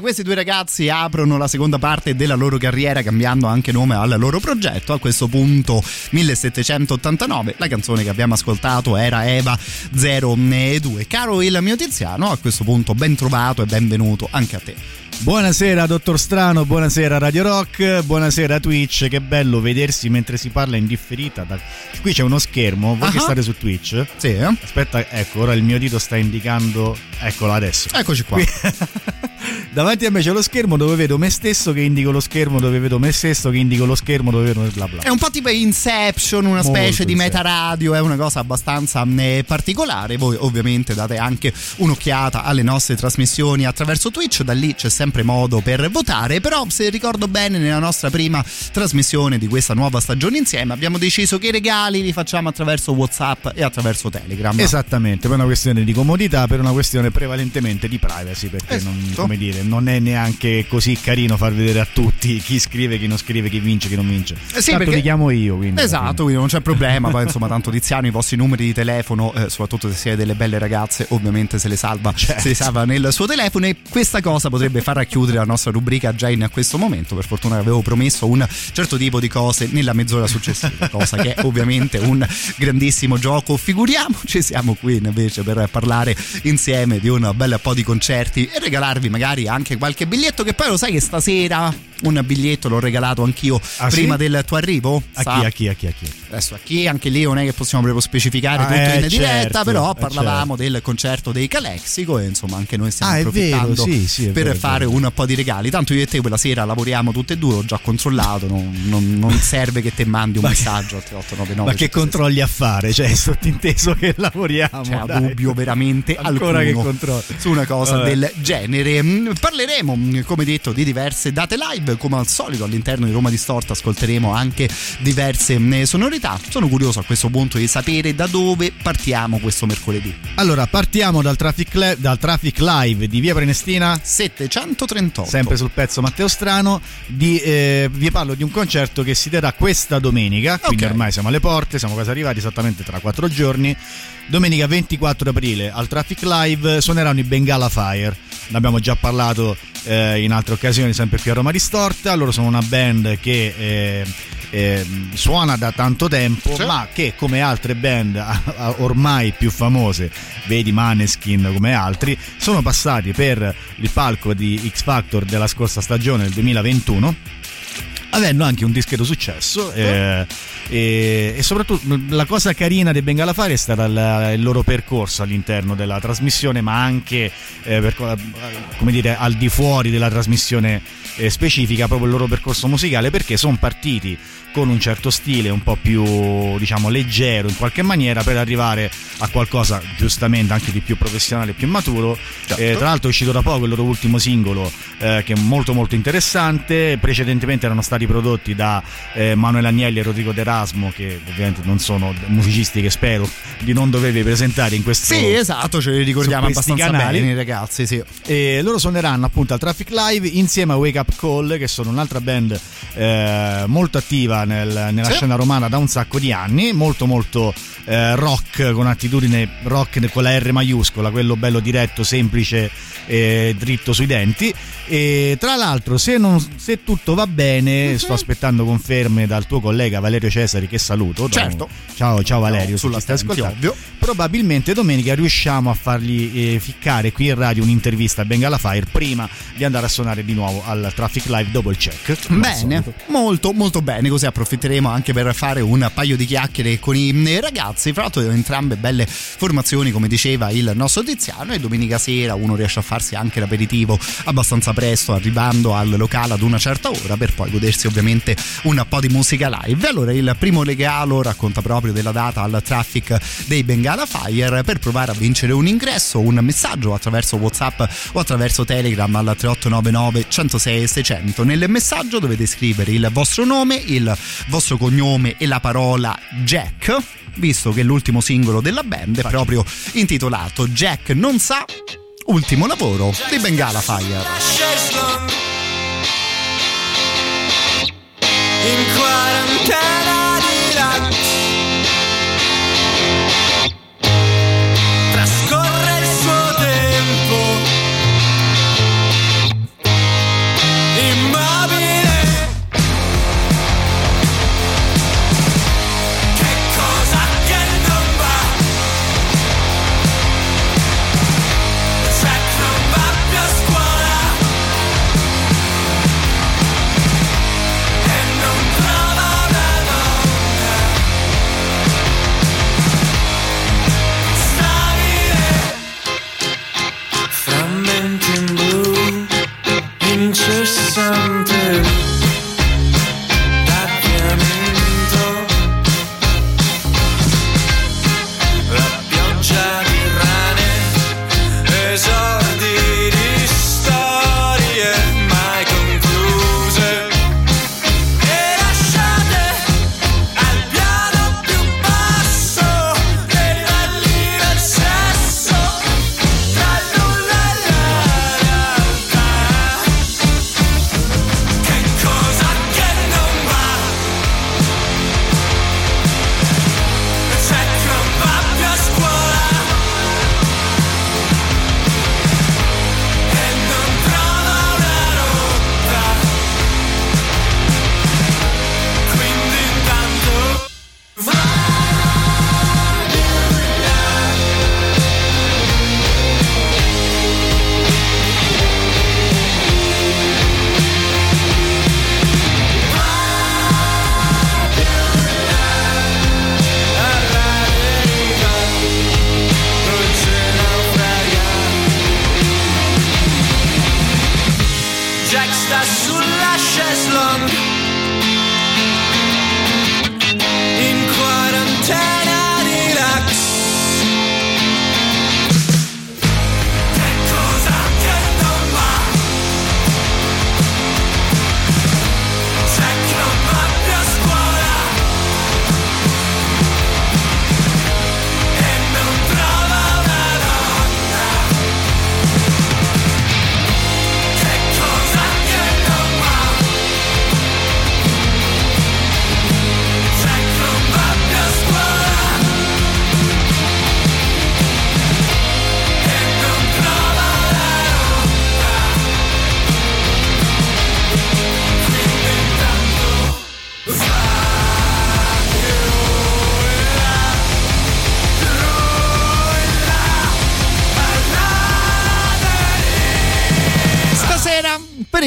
Questi due ragazzi aprono la seconda parte della loro carriera cambiando anche nome al loro progetto. A questo punto 1789, la canzone che abbiamo ascoltato era Eva 02. Caro il mio Tiziano, a questo punto ben trovato e benvenuto anche a te. Buonasera dottor Strano, buonasera Radio Rock, buonasera Twitch, che bello vedersi mentre si parla in differita. Da... Qui c'è uno schermo, voi che Ah. state su Twitch? Sì, eh? Aspetta, ecco, ora il mio dito sta indicando, eccolo adesso. Eccoci qua. Qui- Davanti a me c'è lo schermo dove vedo me stesso che indico lo schermo, dove vedo me stesso che indico lo schermo, dove vedo bla bla. È un po' tipo Inception, una Molto specie di meta radio, è una cosa abbastanza eh, particolare. Voi ovviamente date anche un'occhiata alle nostre trasmissioni attraverso Twitch, da lì c'è sempre modo per votare, però se ricordo bene nella nostra prima trasmissione di questa nuova stagione insieme abbiamo deciso che i regali li facciamo attraverso WhatsApp e attraverso Telegram. Esattamente, per una questione di comodità, per una questione prevalentemente di privacy, perché non, Esatto. come dire, non è neanche così carino far vedere a tutti chi scrive, chi non scrive, chi vince, chi non vince. Eh sì, Tanto perché- li chiamo io, quindi. Esatto, quindi non c'è problema. Poi insomma, tanto Tiziano, i vostri numeri di telefono, eh, soprattutto se siete delle belle ragazze, ovviamente se le salva, Certo. se le salva nel suo telefono. E questa cosa potrebbe far racchiudere la nostra rubrica già in questo momento. Per fortuna avevo promesso un certo tipo di cose nella mezz'ora successiva, cosa che è ovviamente un grandissimo gioco. Figuriamoci, siamo qui invece per parlare insieme di un bel po' di concerti e regalarvi magari anche qualche biglietto. Che poi lo sai che stasera un biglietto l'ho regalato anch'io Ah, sì? prima del tuo arrivo. A chi, a chi, a chi, a chi? Adesso a chi anche lì non è che possiamo proprio specificare Ah, tutto eh, in diretta, certo, però eh, parlavamo del concerto dei Calexico e insomma anche noi stiamo Ah, è vero, approfittando sì, sì, per vero, fare un po' di regali. Tanto io e te quella sera lavoriamo tutte e due, ho già controllato, non, non- non serve che te mandi un Ma messaggio al 3899. Ma che controlli a fare? Cioè, è sottinteso che lavoriamo. C'è dai. dubbio veramente Ancora alcuno che controlli. su una cosa Vabbè. del genere. Mm, Parleremo, mm, come detto, di diverse date live, come al solito all'interno di Roma Distorta ascolteremo anche diverse mm, sonorità. Sono curioso a questo punto di sapere da dove partiamo questo mercoledì. Allora, partiamo dal traffic, li- dal traffic live di Via Prenestina. 738. Sempre sul pezzo Matteo Strano, di, eh, vi parlo di un concerto che si terrà questa domenica, quindi Ok. ormai siamo alle porte, siamo quasi arrivati esattamente tra quattro giorni. Domenica 24 aprile al Traffic Live suoneranno i Bengala Fire. Ne abbiamo già parlato eh, in altre occasioni, sempre qui a Roma Distorta. Loro sono una band che eh, eh, suona da tanto tempo, Sì. ma che come altre band ormai più famose, vedi Maneskin come altri, sono passati per il palco di X Factor della scorsa stagione del 2021 avendo anche un discreto successo eh, e, e soprattutto la cosa carina dei Bengala Fire è stata la- il loro percorso all'interno della trasmissione ma anche eh, per co- come dire al di fuori della trasmissione eh, specifica proprio il loro percorso musicale perché sono partiti con un certo stile un po' più diciamo leggero in qualche maniera per arrivare a qualcosa giustamente anche di più professionale e più maturo Eh, tra l'altro è uscito da poco il loro ultimo singolo eh, che è molto molto interessante precedentemente erano stati prodotti da eh, Manuel Agnelli e Rodrigo D'Erasmo che ovviamente non sono musicisti che spero di non dovervi presentare in questo Sì, esatto, ce li ricordiamo abbastanza canali. bene, ragazzi. Sì. e loro suoneranno appunto al Traffic Live insieme a Wake Up Call che sono un'altra band eh, molto attiva nel- nella Sì. scena romana da un sacco di anni molto molto eh, rock con attitudine rock con la R maiuscola quello bello diretto semplice e dritto sui denti. E tra l'altro se, non- se tutto va bene sto aspettando conferme dal tuo collega Valerio Cesari che saluto. Certo. ciao ciao Valerio No, sulla stenti, ascoltando. probabilmente domenica riusciamo a fargli eh, ficcare qui in radio un'intervista a Bengala Fire prima di andare a suonare di nuovo al Traffic Live Double Check. Bene, molto molto bene, così approfitteremo anche per fare un paio di chiacchiere con i eh, ragazzi, fra l'altro entrambe belle formazioni come diceva il nostro Tiziano e domenica sera uno riesce a farsi anche l'aperitivo abbastanza presto arrivando al locale ad una certa ora per poi godersi ovviamente un po' di musica live. Allora il primo regalo racconta proprio della data al traffic dei Bengala Fire per provare a vincere un ingresso, un messaggio attraverso Whatsapp o attraverso Telegram al 3899 106 600. Nel messaggio dovete scrivere il vostro nome, il vostro cognome e la parola Jack. Visto che l'ultimo singolo della band è proprio intitolato Jack non sa ultimo lavoro di Bengala Fire. Sempre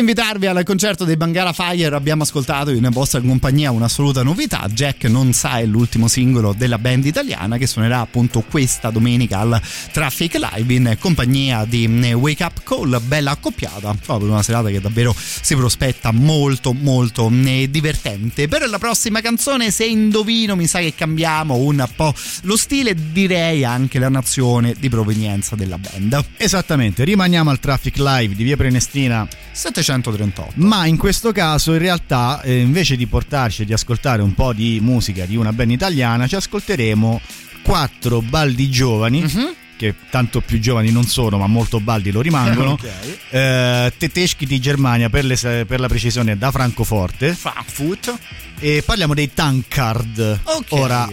invitarvi al concerto dei Bangala Fire, abbiamo ascoltato in vostra compagnia un'assoluta novità. Jack non sa è l'ultimo singolo della band italiana che suonerà appunto questa domenica al Traffic Live in compagnia di eh, Wake Up Call, bella accoppiata, proprio una serata che davvero si prospetta molto molto eh, divertente. Per la prossima canzone, se indovino, mi sa che cambiamo un po' lo stile, direi anche la nazione di provenienza della band. Esattamente, rimaniamo al Traffic Live di Via Prenestina 738. ma in questo caso in realtà eh, invece di portarci e di ascoltare un po' di musica di una band italiana ci ascolteremo quattro baldi giovani Mhm. che tanto più giovani non sono ma molto baldi lo rimangono Ok. eh, tedeschi di Germania per, le- per la precisione da Francoforte Frankfurt. e parliamo dei Tankard Ok. ora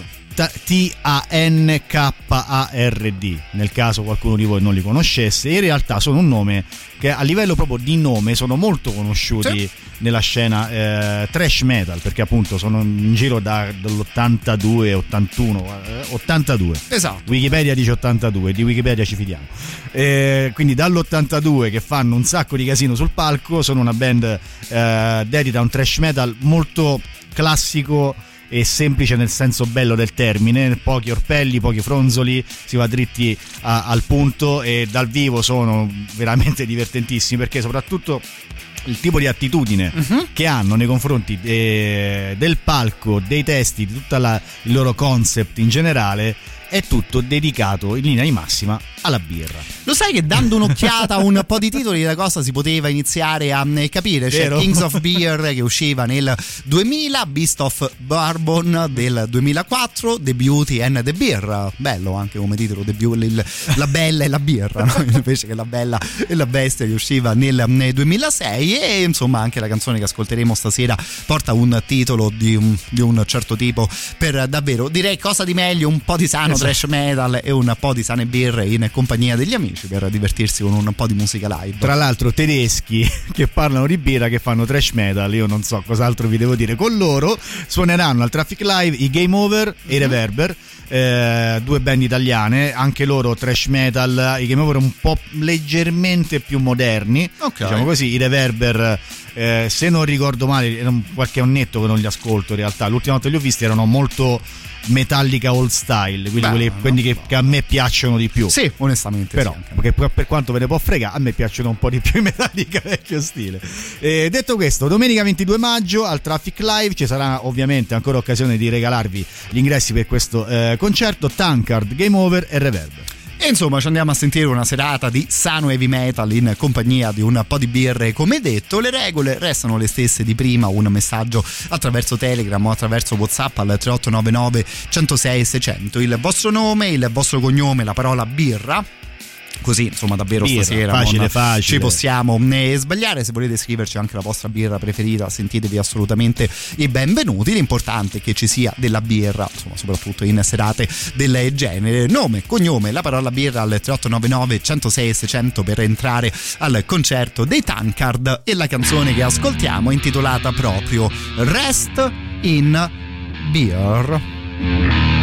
T-A-N-K-A-R-D nel caso qualcuno di voi non li conoscesse in realtà sono un nome che a livello proprio di nome sono molto conosciuti Sì. nella scena eh, trash metal perché appunto sono in giro da- dall'82 81 eh, 82 Esatto. Wikipedia dice 82, di Wikipedia ci fidiamo. Eh, quindi dall'82 che fanno un sacco di casino sul palco, sono una band eh, dedita a un trash metal molto classico e semplice nel senso bello del termine, pochi orpelli, pochi fronzoli, si va dritti a- al punto e dal vivo sono veramente divertentissimi perché soprattutto il tipo di attitudine che hanno nei confronti eh, del palco, dei testi, di tutto il loro concept in generale è tutto dedicato in linea di massima alla birra. Lo sai che dando un'occhiata a un po' di titoli da cosa si poteva iniziare a eh, capire? C'è Vero? Kings of Beer che usciva nel 2000, Beast of Bourbon del 2004, The Beauty and the Beer. Bello anche come titolo, il- la bella e la birra, no? invece che la bella e la bestia che usciva nel, nel 2006 e insomma anche la canzone che ascolteremo stasera porta un titolo di un, di un certo tipo per davvero direi cosa di meglio, un po' di sano Esatto. trash metal e un po' di sane birre in compagnia degli amici per divertirsi con un po' di musica live. Tra l'altro tedeschi che parlano di birra, che fanno trash metal, io non so cos'altro vi devo dire. Con loro suoneranno al Traffic Live i Game Over e i Reverber. eh, due band italiane, anche loro trash metal, i game over un po' leggermente più moderni, Ok. diciamo così, i reverber. eh, se non ricordo male, era qualche annetto che non li ascolto in realtà. L'ultima volta che li ho visti erano molto Metallica old style, quindi Beh, quelli, no, quelli che, che a me piacciono di più. Sì, onestamente. Però, sì, perché per, quanto ve ne può fregare, a me piacciono un po' di più i Metallica vecchio stile. Eh, detto questo, domenica 22 maggio al Traffic Live ci sarà ovviamente ancora occasione di regalarvi gli ingressi per questo eh, concerto, Tankard, Game Over e Reverb. E insomma ci andiamo a sentire una serata di sano heavy metal in compagnia di un po' di birre. Come detto le regole restano le stesse di prima. Un messaggio attraverso Telegram o attraverso Whatsapp al 3899 106 600 il vostro nome il vostro cognome la parola birra Così, insomma, davvero Birra, stasera facile, non facile. ci possiamo eh, sbagliare. Se volete scriverci anche la vostra birra preferita, sentitevi assolutamente i benvenuti. L'importante è che ci sia della birra, insomma, soprattutto in serate del genere. Nome, cognome, la parola birra al 3899 106 600 per entrare al concerto dei Tankard e la canzone che ascoltiamo è intitolata proprio Rest in Beer.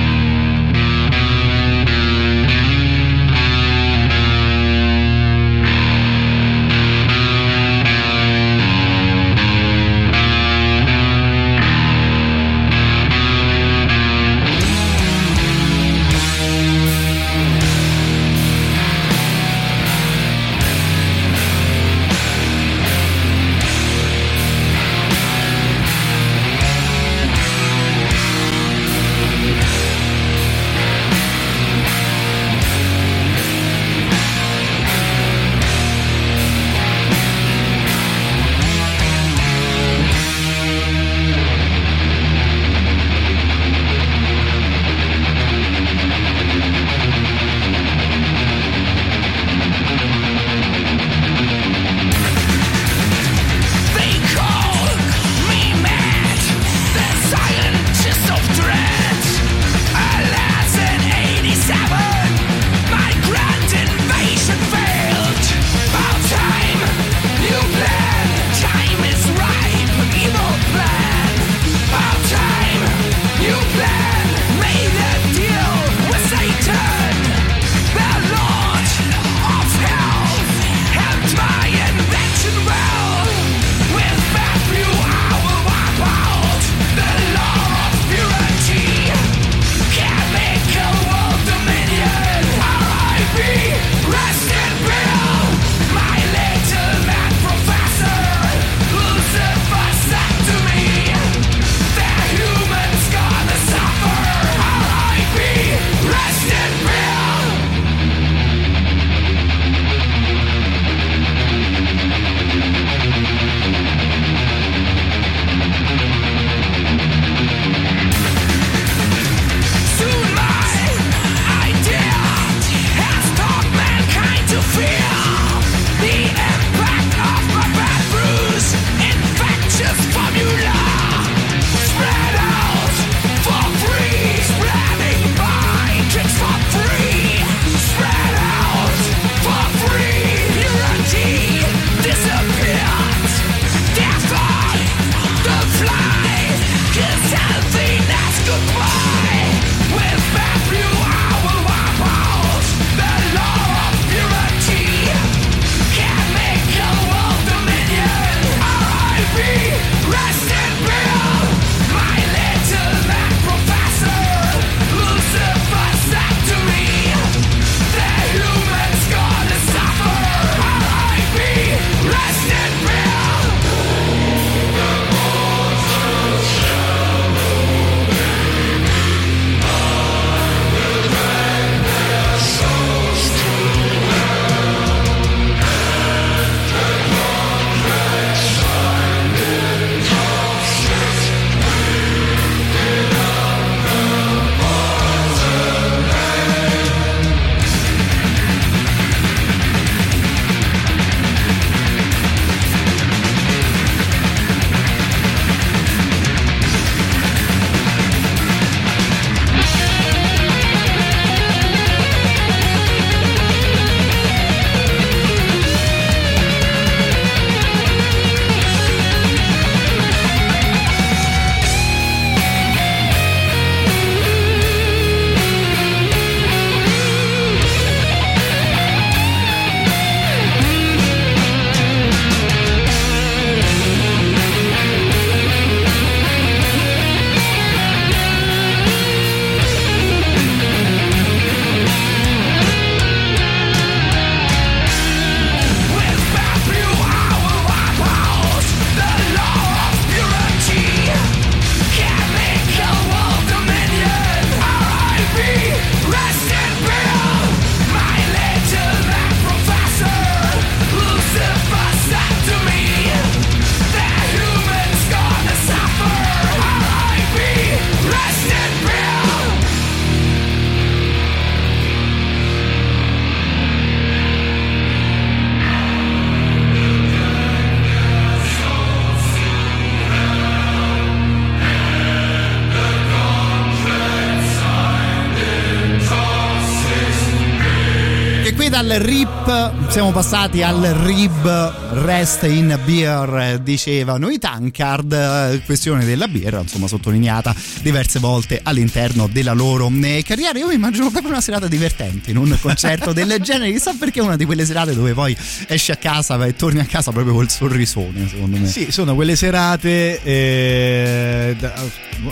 Siamo passati al RIB, Rest in Beer, dicevano i Tankard, questione della birra, insomma sottolineata diverse volte all'interno della loro eh, carriera. Io mi immagino proprio una serata divertente in un concerto del genere, chissà perché è una di quelle serate dove poi esci a casa e torni a casa proprio col sorrisone, secondo me. Sì, sono quelle serate. eh,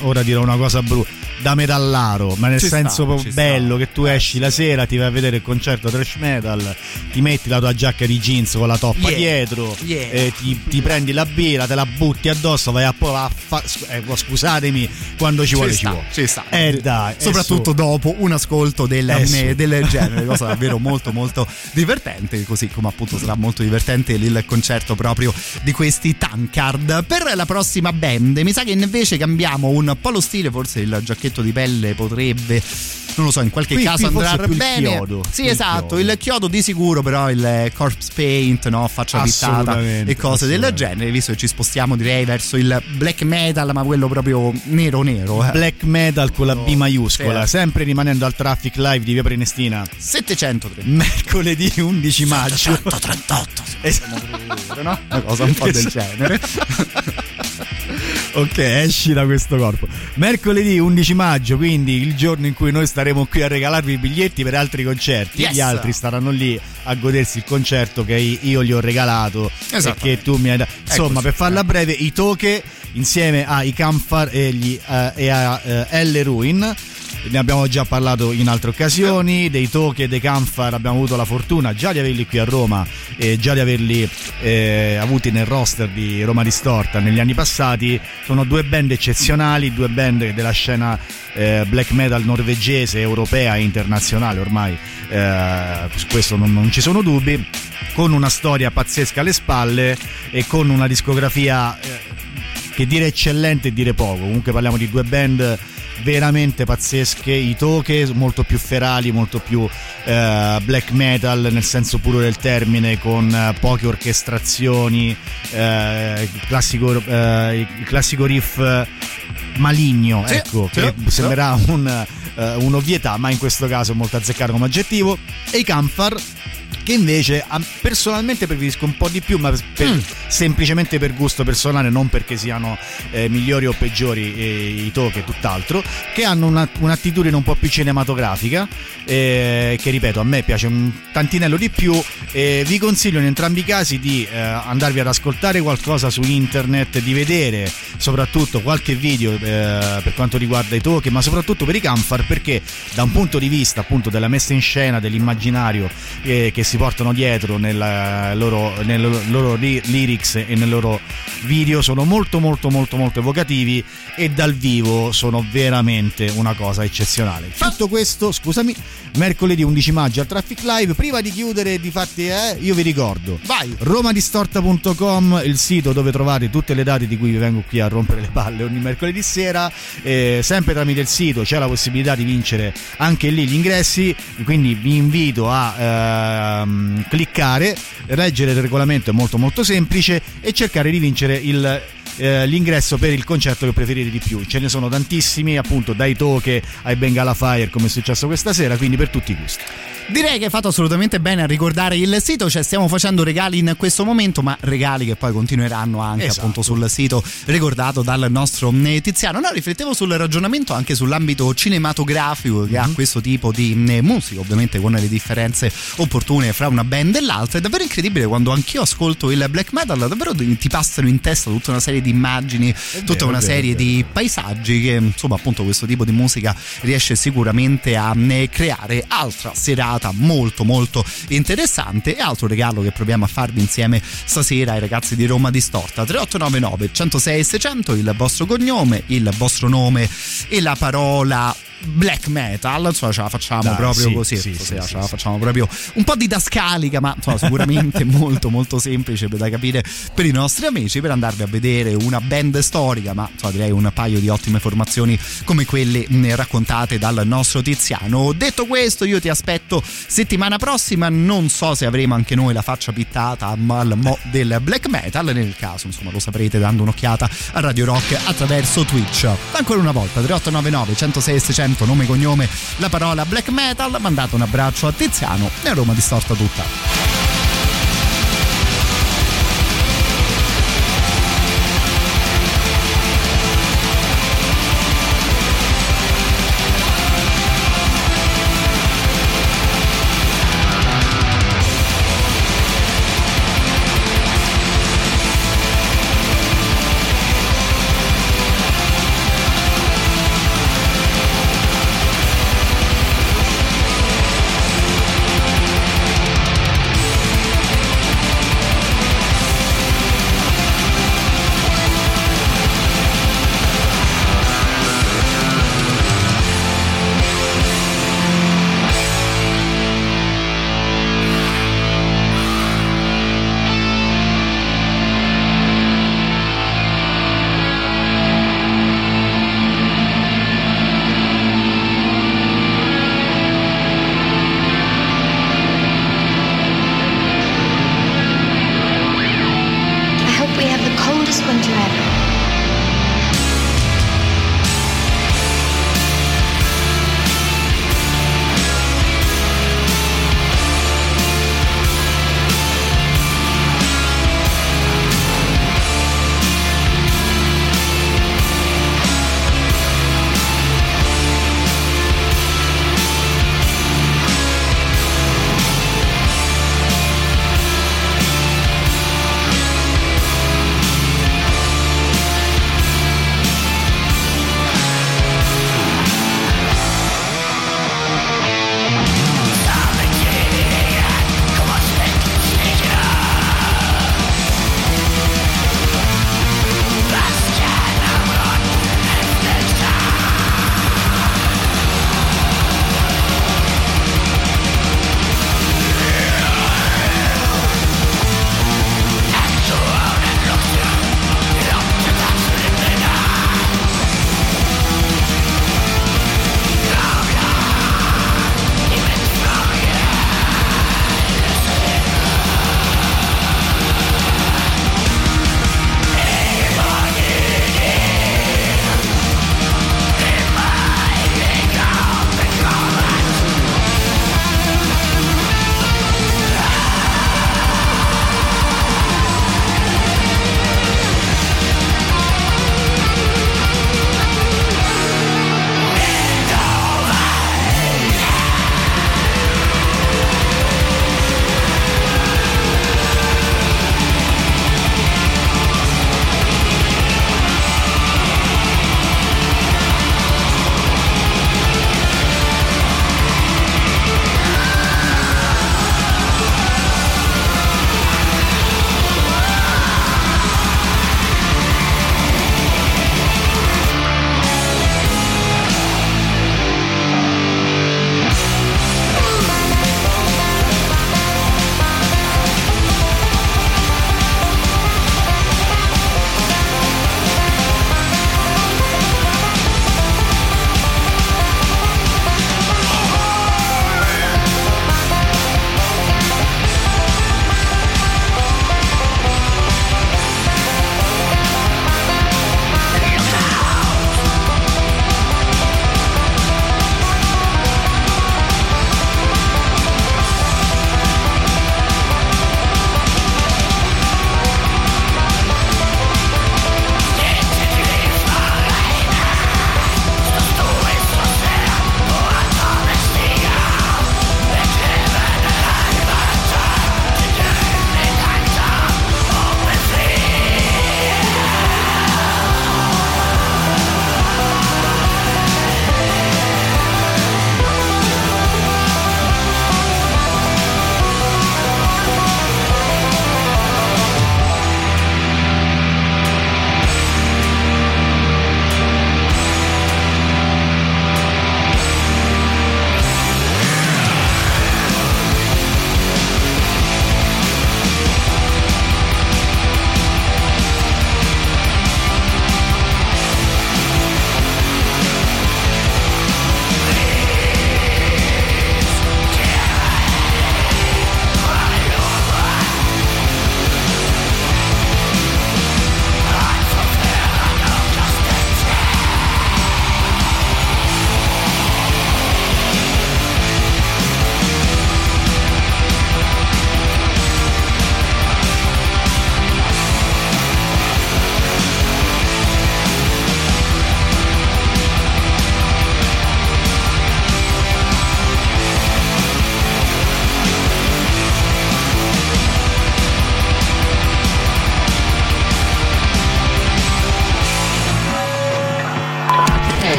ora dirò una cosa brutta. Da metallaro, ma nel Ci senso sta, ci sta. bello che tu esci la sera, ti vai a vedere il concerto trash metal, ti metti la tua giacca di jeans con la toppa Yeah, dietro, yeah. eh, ti, ti prendi la birra, te la butti addosso, vai a, a fa- eh, scusatemi, quando ci, vuole ci ci sta, vuole. ci sta. Eh dai, eh, soprattutto dopo un ascolto del, Eh, eh, del genere, cosa davvero molto molto divertente, così come appunto sarà molto divertente il concerto proprio di questi Tankard. Per la prossima band, mi sa che invece cambiamo un po' lo stile, forse il giacchetto di pelle potrebbe non lo so, in qualche Qui- caso qui andrà più il bene. chiodo, sì, il esatto, chiodo. il chiodo di sicuro, però il corpse paint, no, faccia pittata e cose del genere, visto che ci spostiamo direi verso il black metal, ma quello proprio nero nero. eh. Black metal con la B maiuscola, Sì. sempre rimanendo al traffic live di Via Prenestina, 730 mercoledì 11 maggio. 138 Esatto. no? Una cosa un po' del genere. Ok, esci da questo corpo. Mercoledì 11 maggio, quindi il giorno in cui noi staremo qui a regalarvi i biglietti per altri concerti. Yes. Gli altri staranno lì a godersi il concerto che io gli ho regalato e Esattamente. che tu mi hai dato. Insomma, per farla breve, i Toche insieme ai Camfar e, gli, eh, e a eh, L. Ruin. Ne abbiamo già parlato in altre occasioni, dei Toche e dei Camfar abbiamo avuto la fortuna già di averli qui a Roma e già di averli eh, avuti nel roster di Roma Distorta negli anni passati. Sono due band eccezionali, due band della scena eh, black metal norvegese, europea e internazionale ormai, eh, questo non, non ci sono dubbi, con una storia pazzesca alle spalle e con una discografia eh, che dire eccellente e dire poco. Comunque parliamo di due band veramente pazzesche, i toche molto più ferali, molto più eh, black metal nel senso puro del termine, con eh, poche orchestrazioni, eh, il, classico, eh, il classico riff eh, maligno, Sì, ecco, sì, che sì. sembrerà un, eh, un'ovvietà, ma in questo caso è molto azzeccato come aggettivo, e i Camfar che invece personalmente preferisco un po' di più, ma per- Mm. semplicemente per gusto personale, non perché siano eh, migliori o peggiori eh, i Toke e tutt'altro, che hanno una- un'attitudine un po' più cinematografica, eh, che ripeto a me piace un tantinello di più. vi consiglio in entrambi i casi di eh, andarvi ad ascoltare qualcosa su internet, di vedere soprattutto qualche video eh, per quanto riguarda i Toke, ma soprattutto per i Camfar, perché da un punto di vista appunto della messa in scena, dell'immaginario eh, che si portano dietro nella loro, nelle loro lyrics e nei loro video sono molto molto molto molto evocativi e dal vivo sono veramente una cosa eccezionale. Fatto questo, scusami, mercoledì 11 maggio al Traffic Live, prima di chiudere di fatti eh, io vi ricordo Vai. romadistorta.com il sito dove trovate tutte le date di cui vi vengo qui a rompere le palle ogni mercoledì sera Eh, sempre tramite il sito c'è la possibilità di vincere anche lì gli ingressi quindi vi invito a ehm, cliccare leggere il regolamento è molto molto semplice e cercare di vincere il eh, l'ingresso per il concerto che preferite di più. Ce ne sono tantissimi appunto dai Toke ai Bengala Fire come è successo questa sera quindi per tutti i gusti Direi che hai fatto assolutamente bene a ricordare il sito, cioè stiamo facendo regali in questo momento, ma regali che poi continueranno anche Esatto. appunto sul sito ricordato dal nostro eh, Tiziano. No, riflettevo sul ragionamento anche sull'ambito cinematografico che ha Mhm. questo tipo di eh, musica, ovviamente con le differenze opportune fra una band e l'altra. È davvero incredibile quando anch'io ascolto il black metal, davvero ti passano in testa tutta una serie di immagini, tutta vero, una serie vero. di paesaggi che insomma appunto questo tipo di musica riesce sicuramente a eh, creare altra serata molto molto interessante. E altro regalo che proviamo a farvi insieme stasera ai ragazzi di Roma Distorta. 3899 106 600 il vostro cognome il vostro nome e la parola black metal insomma ce la facciamo Dai, proprio sì, così sì, stasera sì, la facciamo proprio un po' didascalica ma insomma sicuramente molto molto semplice da capire per i nostri amici per andarvi a vedere una band storica ma insomma direi un paio di ottime formazioni come quelle raccontate dal nostro Tiziano. Detto questo io ti aspetto settimana prossima. Non so se avremo anche noi la faccia pittata al mo del black metal nel caso insomma lo saprete dando un'occhiata a Radio Rock attraverso Twitch. Ancora una volta 3899 106 600 accento, nome e cognome, la parola black metal. Mandate un abbraccio a Tiziano e a Roma distorta tutta.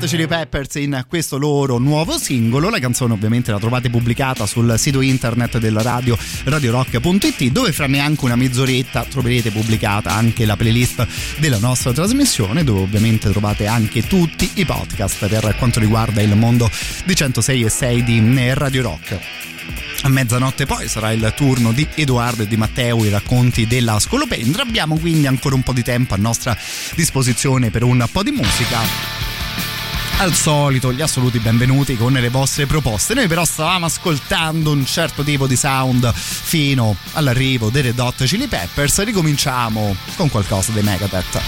Hot Chili Peppers in questo loro nuovo singolo la canzone ovviamente la trovate pubblicata sul sito internet della radio radiorock.it dove fra neanche una mezz'oretta troverete pubblicata anche la playlist della nostra trasmissione dove ovviamente trovate anche tutti i podcast per quanto riguarda il mondo di 106 e 6 di Radio Rock a mezzanotte poi sarà il turno di Edoardo e di Matteo i racconti della Scolopendra. Abbiamo quindi ancora un po' di tempo a nostra disposizione per un po' di musica. Al solito, gli assoluti benvenuti con le vostre proposte. Noi però stavamo ascoltando un certo tipo di sound fino all'arrivo dei Red Chili Peppers. Ricominciamo con qualcosa dei Megadeth.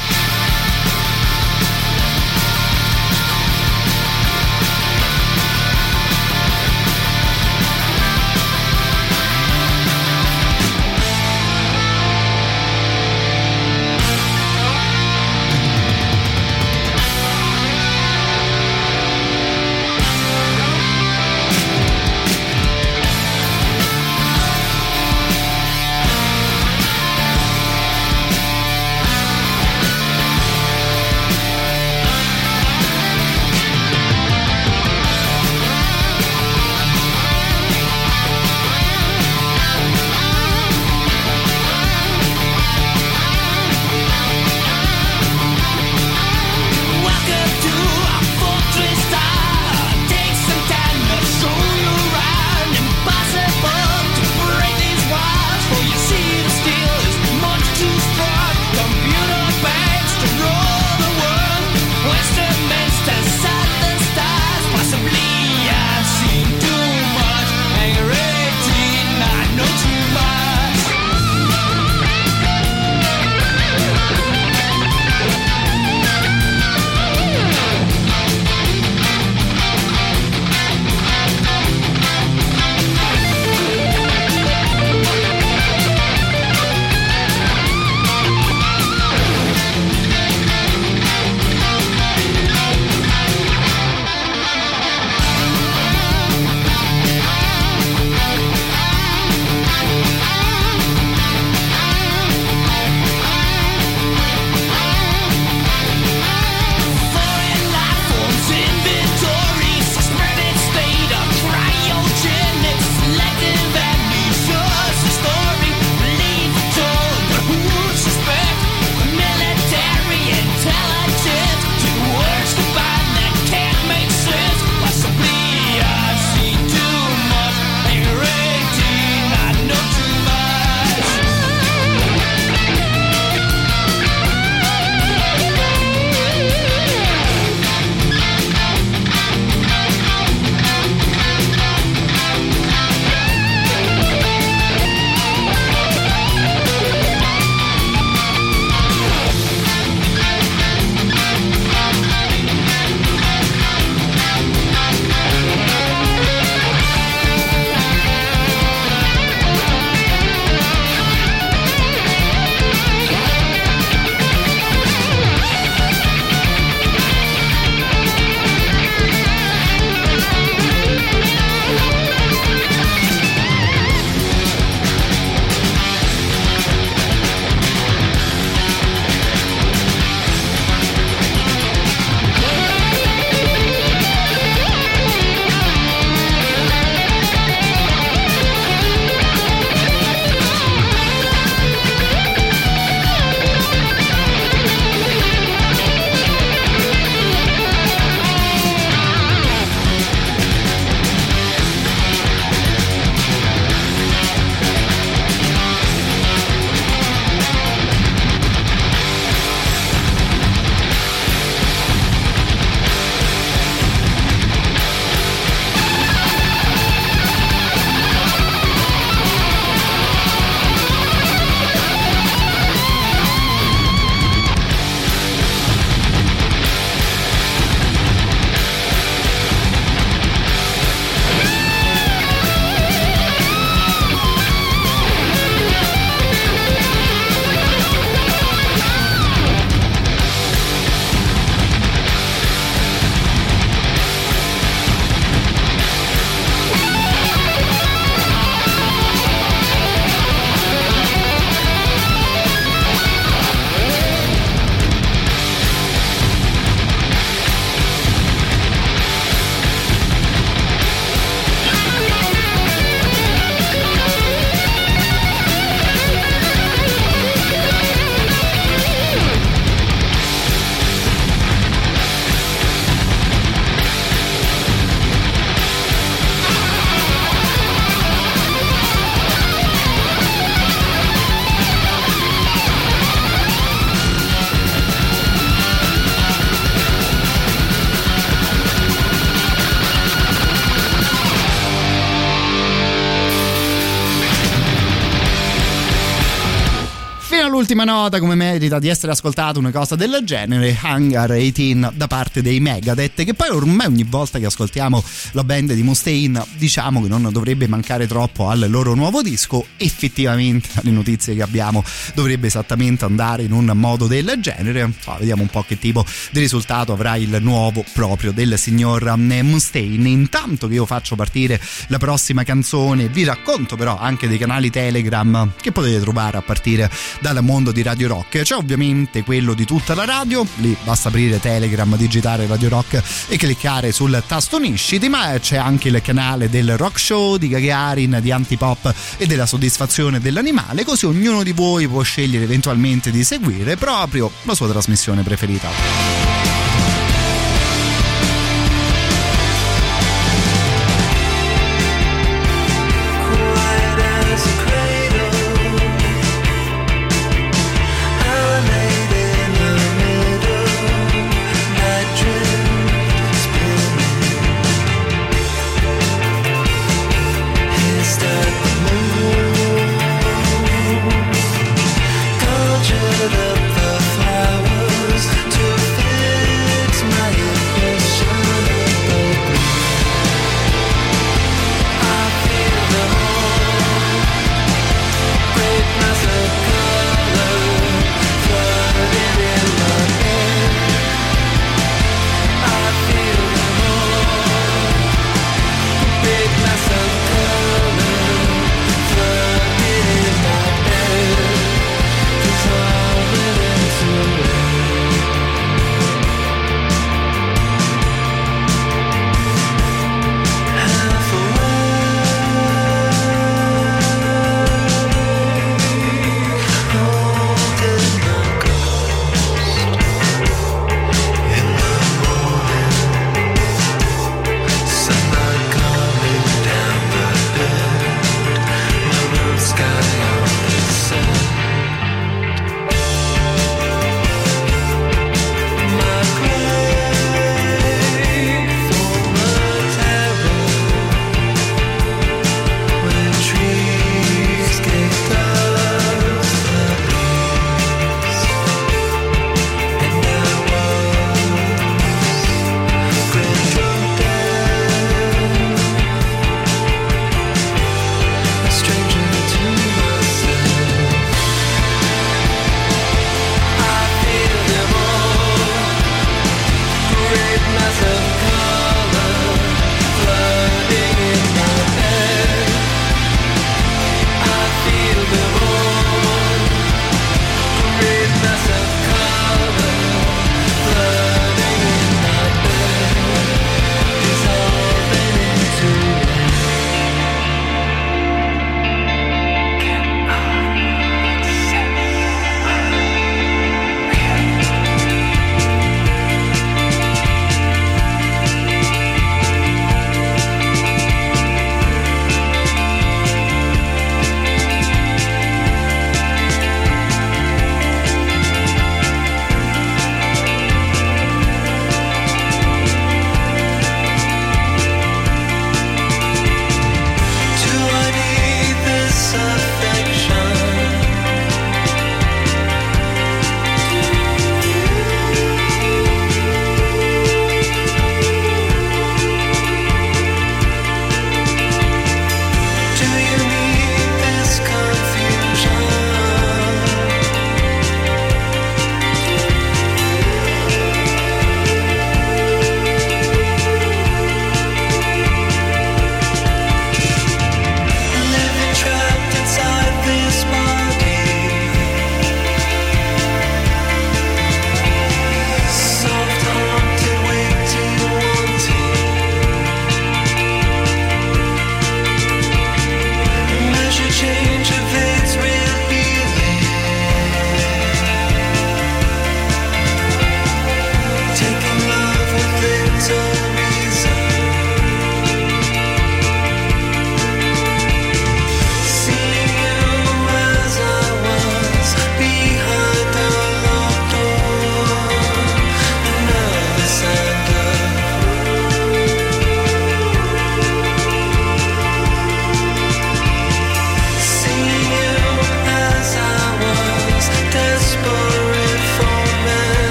L'ultima nota come merita di essere ascoltata una cosa del genere, Hangar 18 da parte dei Megadeth, che poi ormai ogni volta che ascoltiamo la band di Mustaine diciamo che non dovrebbe mancare troppo al loro nuovo disco, effettivamente dalle notizie che abbiamo dovrebbe esattamente andare in un modo del genere, Fa, vediamo un po' che tipo di risultato avrà il nuovo proprio del signor Mustaine. Intanto che io faccio partire la prossima canzone, vi racconto però anche dei canali Telegram che potete trovare a partire dal mondo di Radio Rock. C'è ovviamente quello di tutta la radio, lì basta aprire Telegram, digitare Radio Rock e cliccare sul tasto Nisciti, ma c'è anche il canale del Rock Show, di Gagarin, di Antipop e della soddisfazione dell'animale, così ognuno di voi può scegliere eventualmente di seguire proprio la sua trasmissione preferita.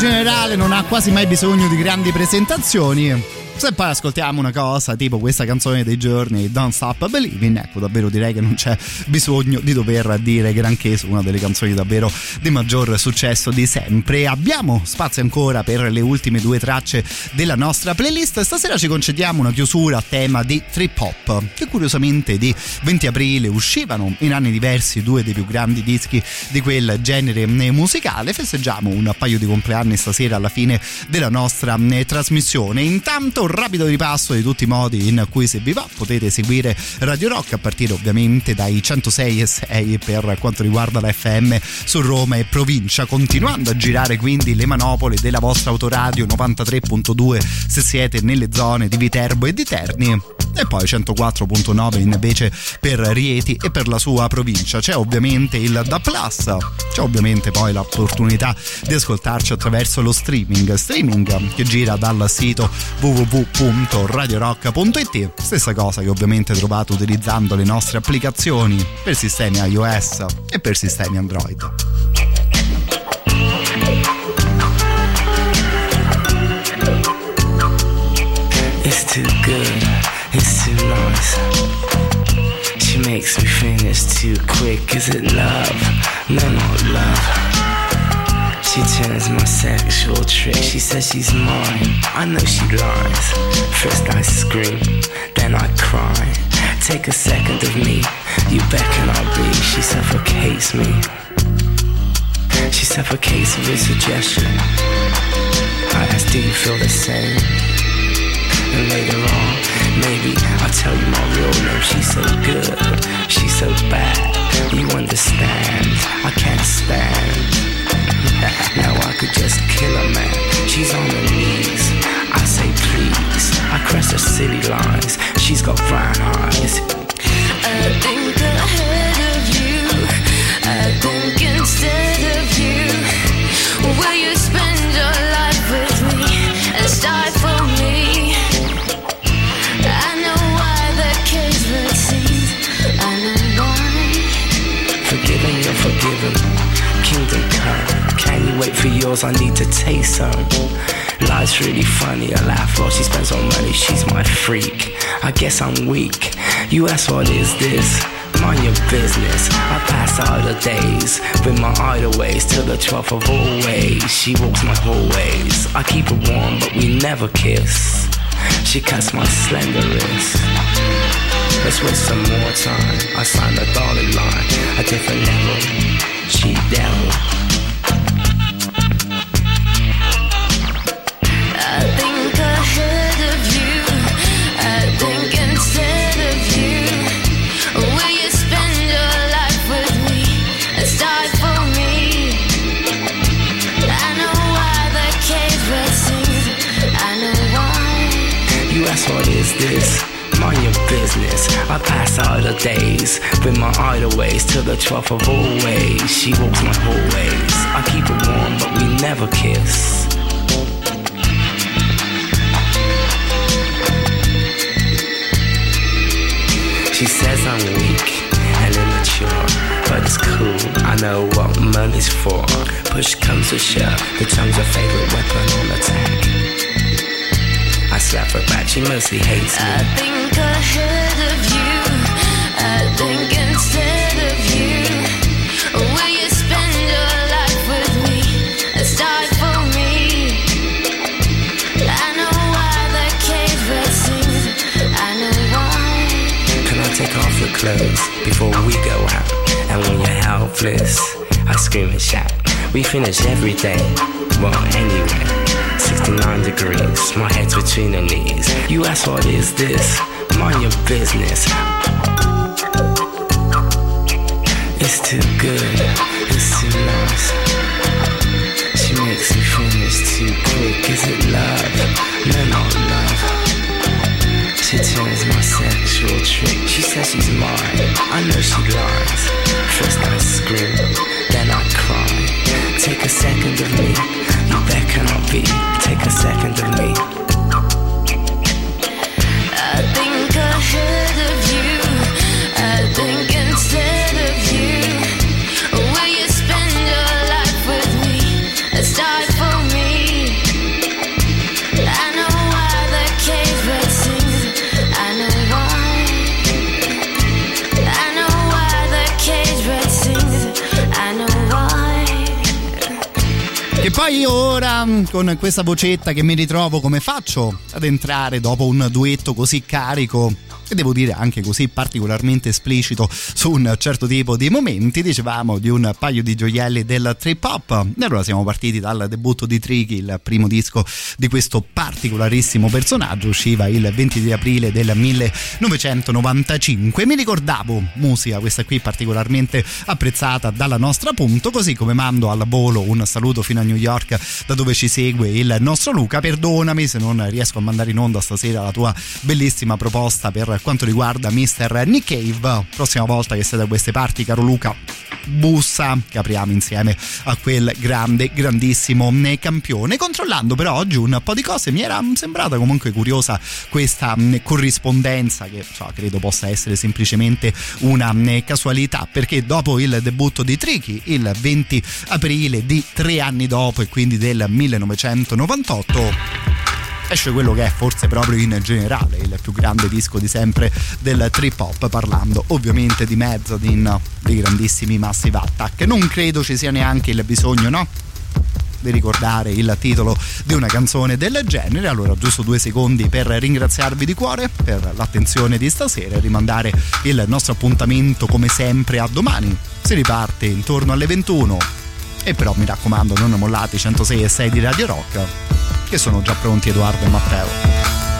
generale non ha quasi mai bisogno di grandi presentazioni. Se poi ascoltiamo una cosa tipo questa canzone dei giorni, Don't Stop Believing, ecco davvero direi che non c'è bisogno di dover dire granché su una delle canzoni davvero di maggior successo di sempre. Abbiamo spazio ancora per le ultime due tracce della nostra playlist. Stasera ci concediamo una chiusura a tema di trip hop, che curiosamente di 20 aprile uscivano in anni diversi due dei più grandi dischi di quel genere musicale. Festeggiamo un paio di compleanni stasera alla fine della nostra eh, trasmissione. Intanto rapido ripasso di tutti i modi in cui se vi va potete seguire Radio Rock a partire ovviamente dai 106 e 6 per quanto riguarda la FM su Roma e provincia, continuando a girare quindi le manopole della vostra autoradio 93.2 se siete nelle zone di Viterbo e di Terni e poi 104.9 invece per Rieti e per la sua provincia. C'è ovviamente il Da Plus, c'è ovviamente poi l'opportunità di ascoltarci attraverso lo streaming, streaming che gira dal sito www.radiorock.it, stessa cosa che ovviamente trovate utilizzando le nostre applicazioni per sistemi iOS e per sistemi Android. It's too good, it's too nice. She makes me finish too quick. Is it love? No, not love. She turns my sexual trick. She says she's mine. I know she lies. First I scream, then I cry. Take a second of me. You beckon, I'll be. She suffocates me. She suffocates with suggestion. I ask, do you feel the same? And later on, maybe I'll tell you my real name. She's so good, she's so bad. You understand? I can't stand. now I could just kill a man. She's on her knees. I say please. I cross her silly lines. She's got brown eyes. I think ahead of you. I think instead of you. Will you I need to taste some. Life's really funny. I laugh while she spends her money. She's my freak. I guess I'm weak. You ask what is this? Mind your business. I pass out the days with my idle ways till the 12th of always. She walks my hallways. I keep her warm, but we never kiss. She cuts my slender wrist. Let's waste some more time. I sign a dotted line, a different level. She devil. I pass out the days with my idle ways till the 12th of always. She walks my hallways. I keep her warm, but we never kiss. She says I'm weak and immature, but it's cool. I know what money's for. Push comes to shove, the tongue's a favorite weapon on attack. I slap her back, she mostly hates me. I think ahead of you. Before we go out? And when you're helpless, I scream and shout. We finish every day. Well, anyway, 69 degrees, my head's between her knees. You ask what is this? Mind your business. It's too good, it's too nice. She makes me finish too quick. Is it love? No, not love. She turns my sexual trick. She says she's mine. I know she lies. First I scream, then I cry. Take a second of me. You beckon, I'll be. Take a second of me. I think of Poi ora, con questa vocetta che mi ritrovo, come faccio ad entrare dopo un duetto così carico e devo dire anche così particolarmente esplicito su un certo tipo di momenti. Dicevamo di un paio di gioielli del trip hop. E allora siamo partiti dal debutto di Tricky, il primo disco di questo particolarissimo personaggio. Usciva il 20 di aprile del 1995. Mi ricordavo musica, questa qui particolarmente apprezzata dalla nostra punto, così come mando al volo un saluto fino a New York da dove ci segue il nostro Luca. Perdonami se non riesco a mandare in onda stasera la tua bellissima proposta per quanto riguarda Mr. Nick Cave. Prossima volta che sei da queste parti, caro Luca, bussa che apriamo insieme a quel grande, grandissimo campione. Controllando però oggi un po' di cose, mi era sembrata comunque curiosa questa mh, corrispondenza che cioè, credo possa essere semplicemente una mh, casualità perché dopo il debutto di Tricky il 20 aprile di tre anni dopo e quindi del 1998 esce quello che è forse proprio in generale il più grande disco di sempre del trip hop parlando ovviamente di Mezzadin dei grandissimi Massive Attack. Non credo ci sia neanche il bisogno no? di ricordare il titolo di una canzone del genere. Allora giusto due secondi per ringraziarvi di cuore per l'attenzione di stasera e rimandare il nostro appuntamento come sempre a domani. Si riparte intorno alle 21 e però mi raccomando non mollate i 106 e 6 di Radio Rock che sono già pronti Edoardo e Matteo.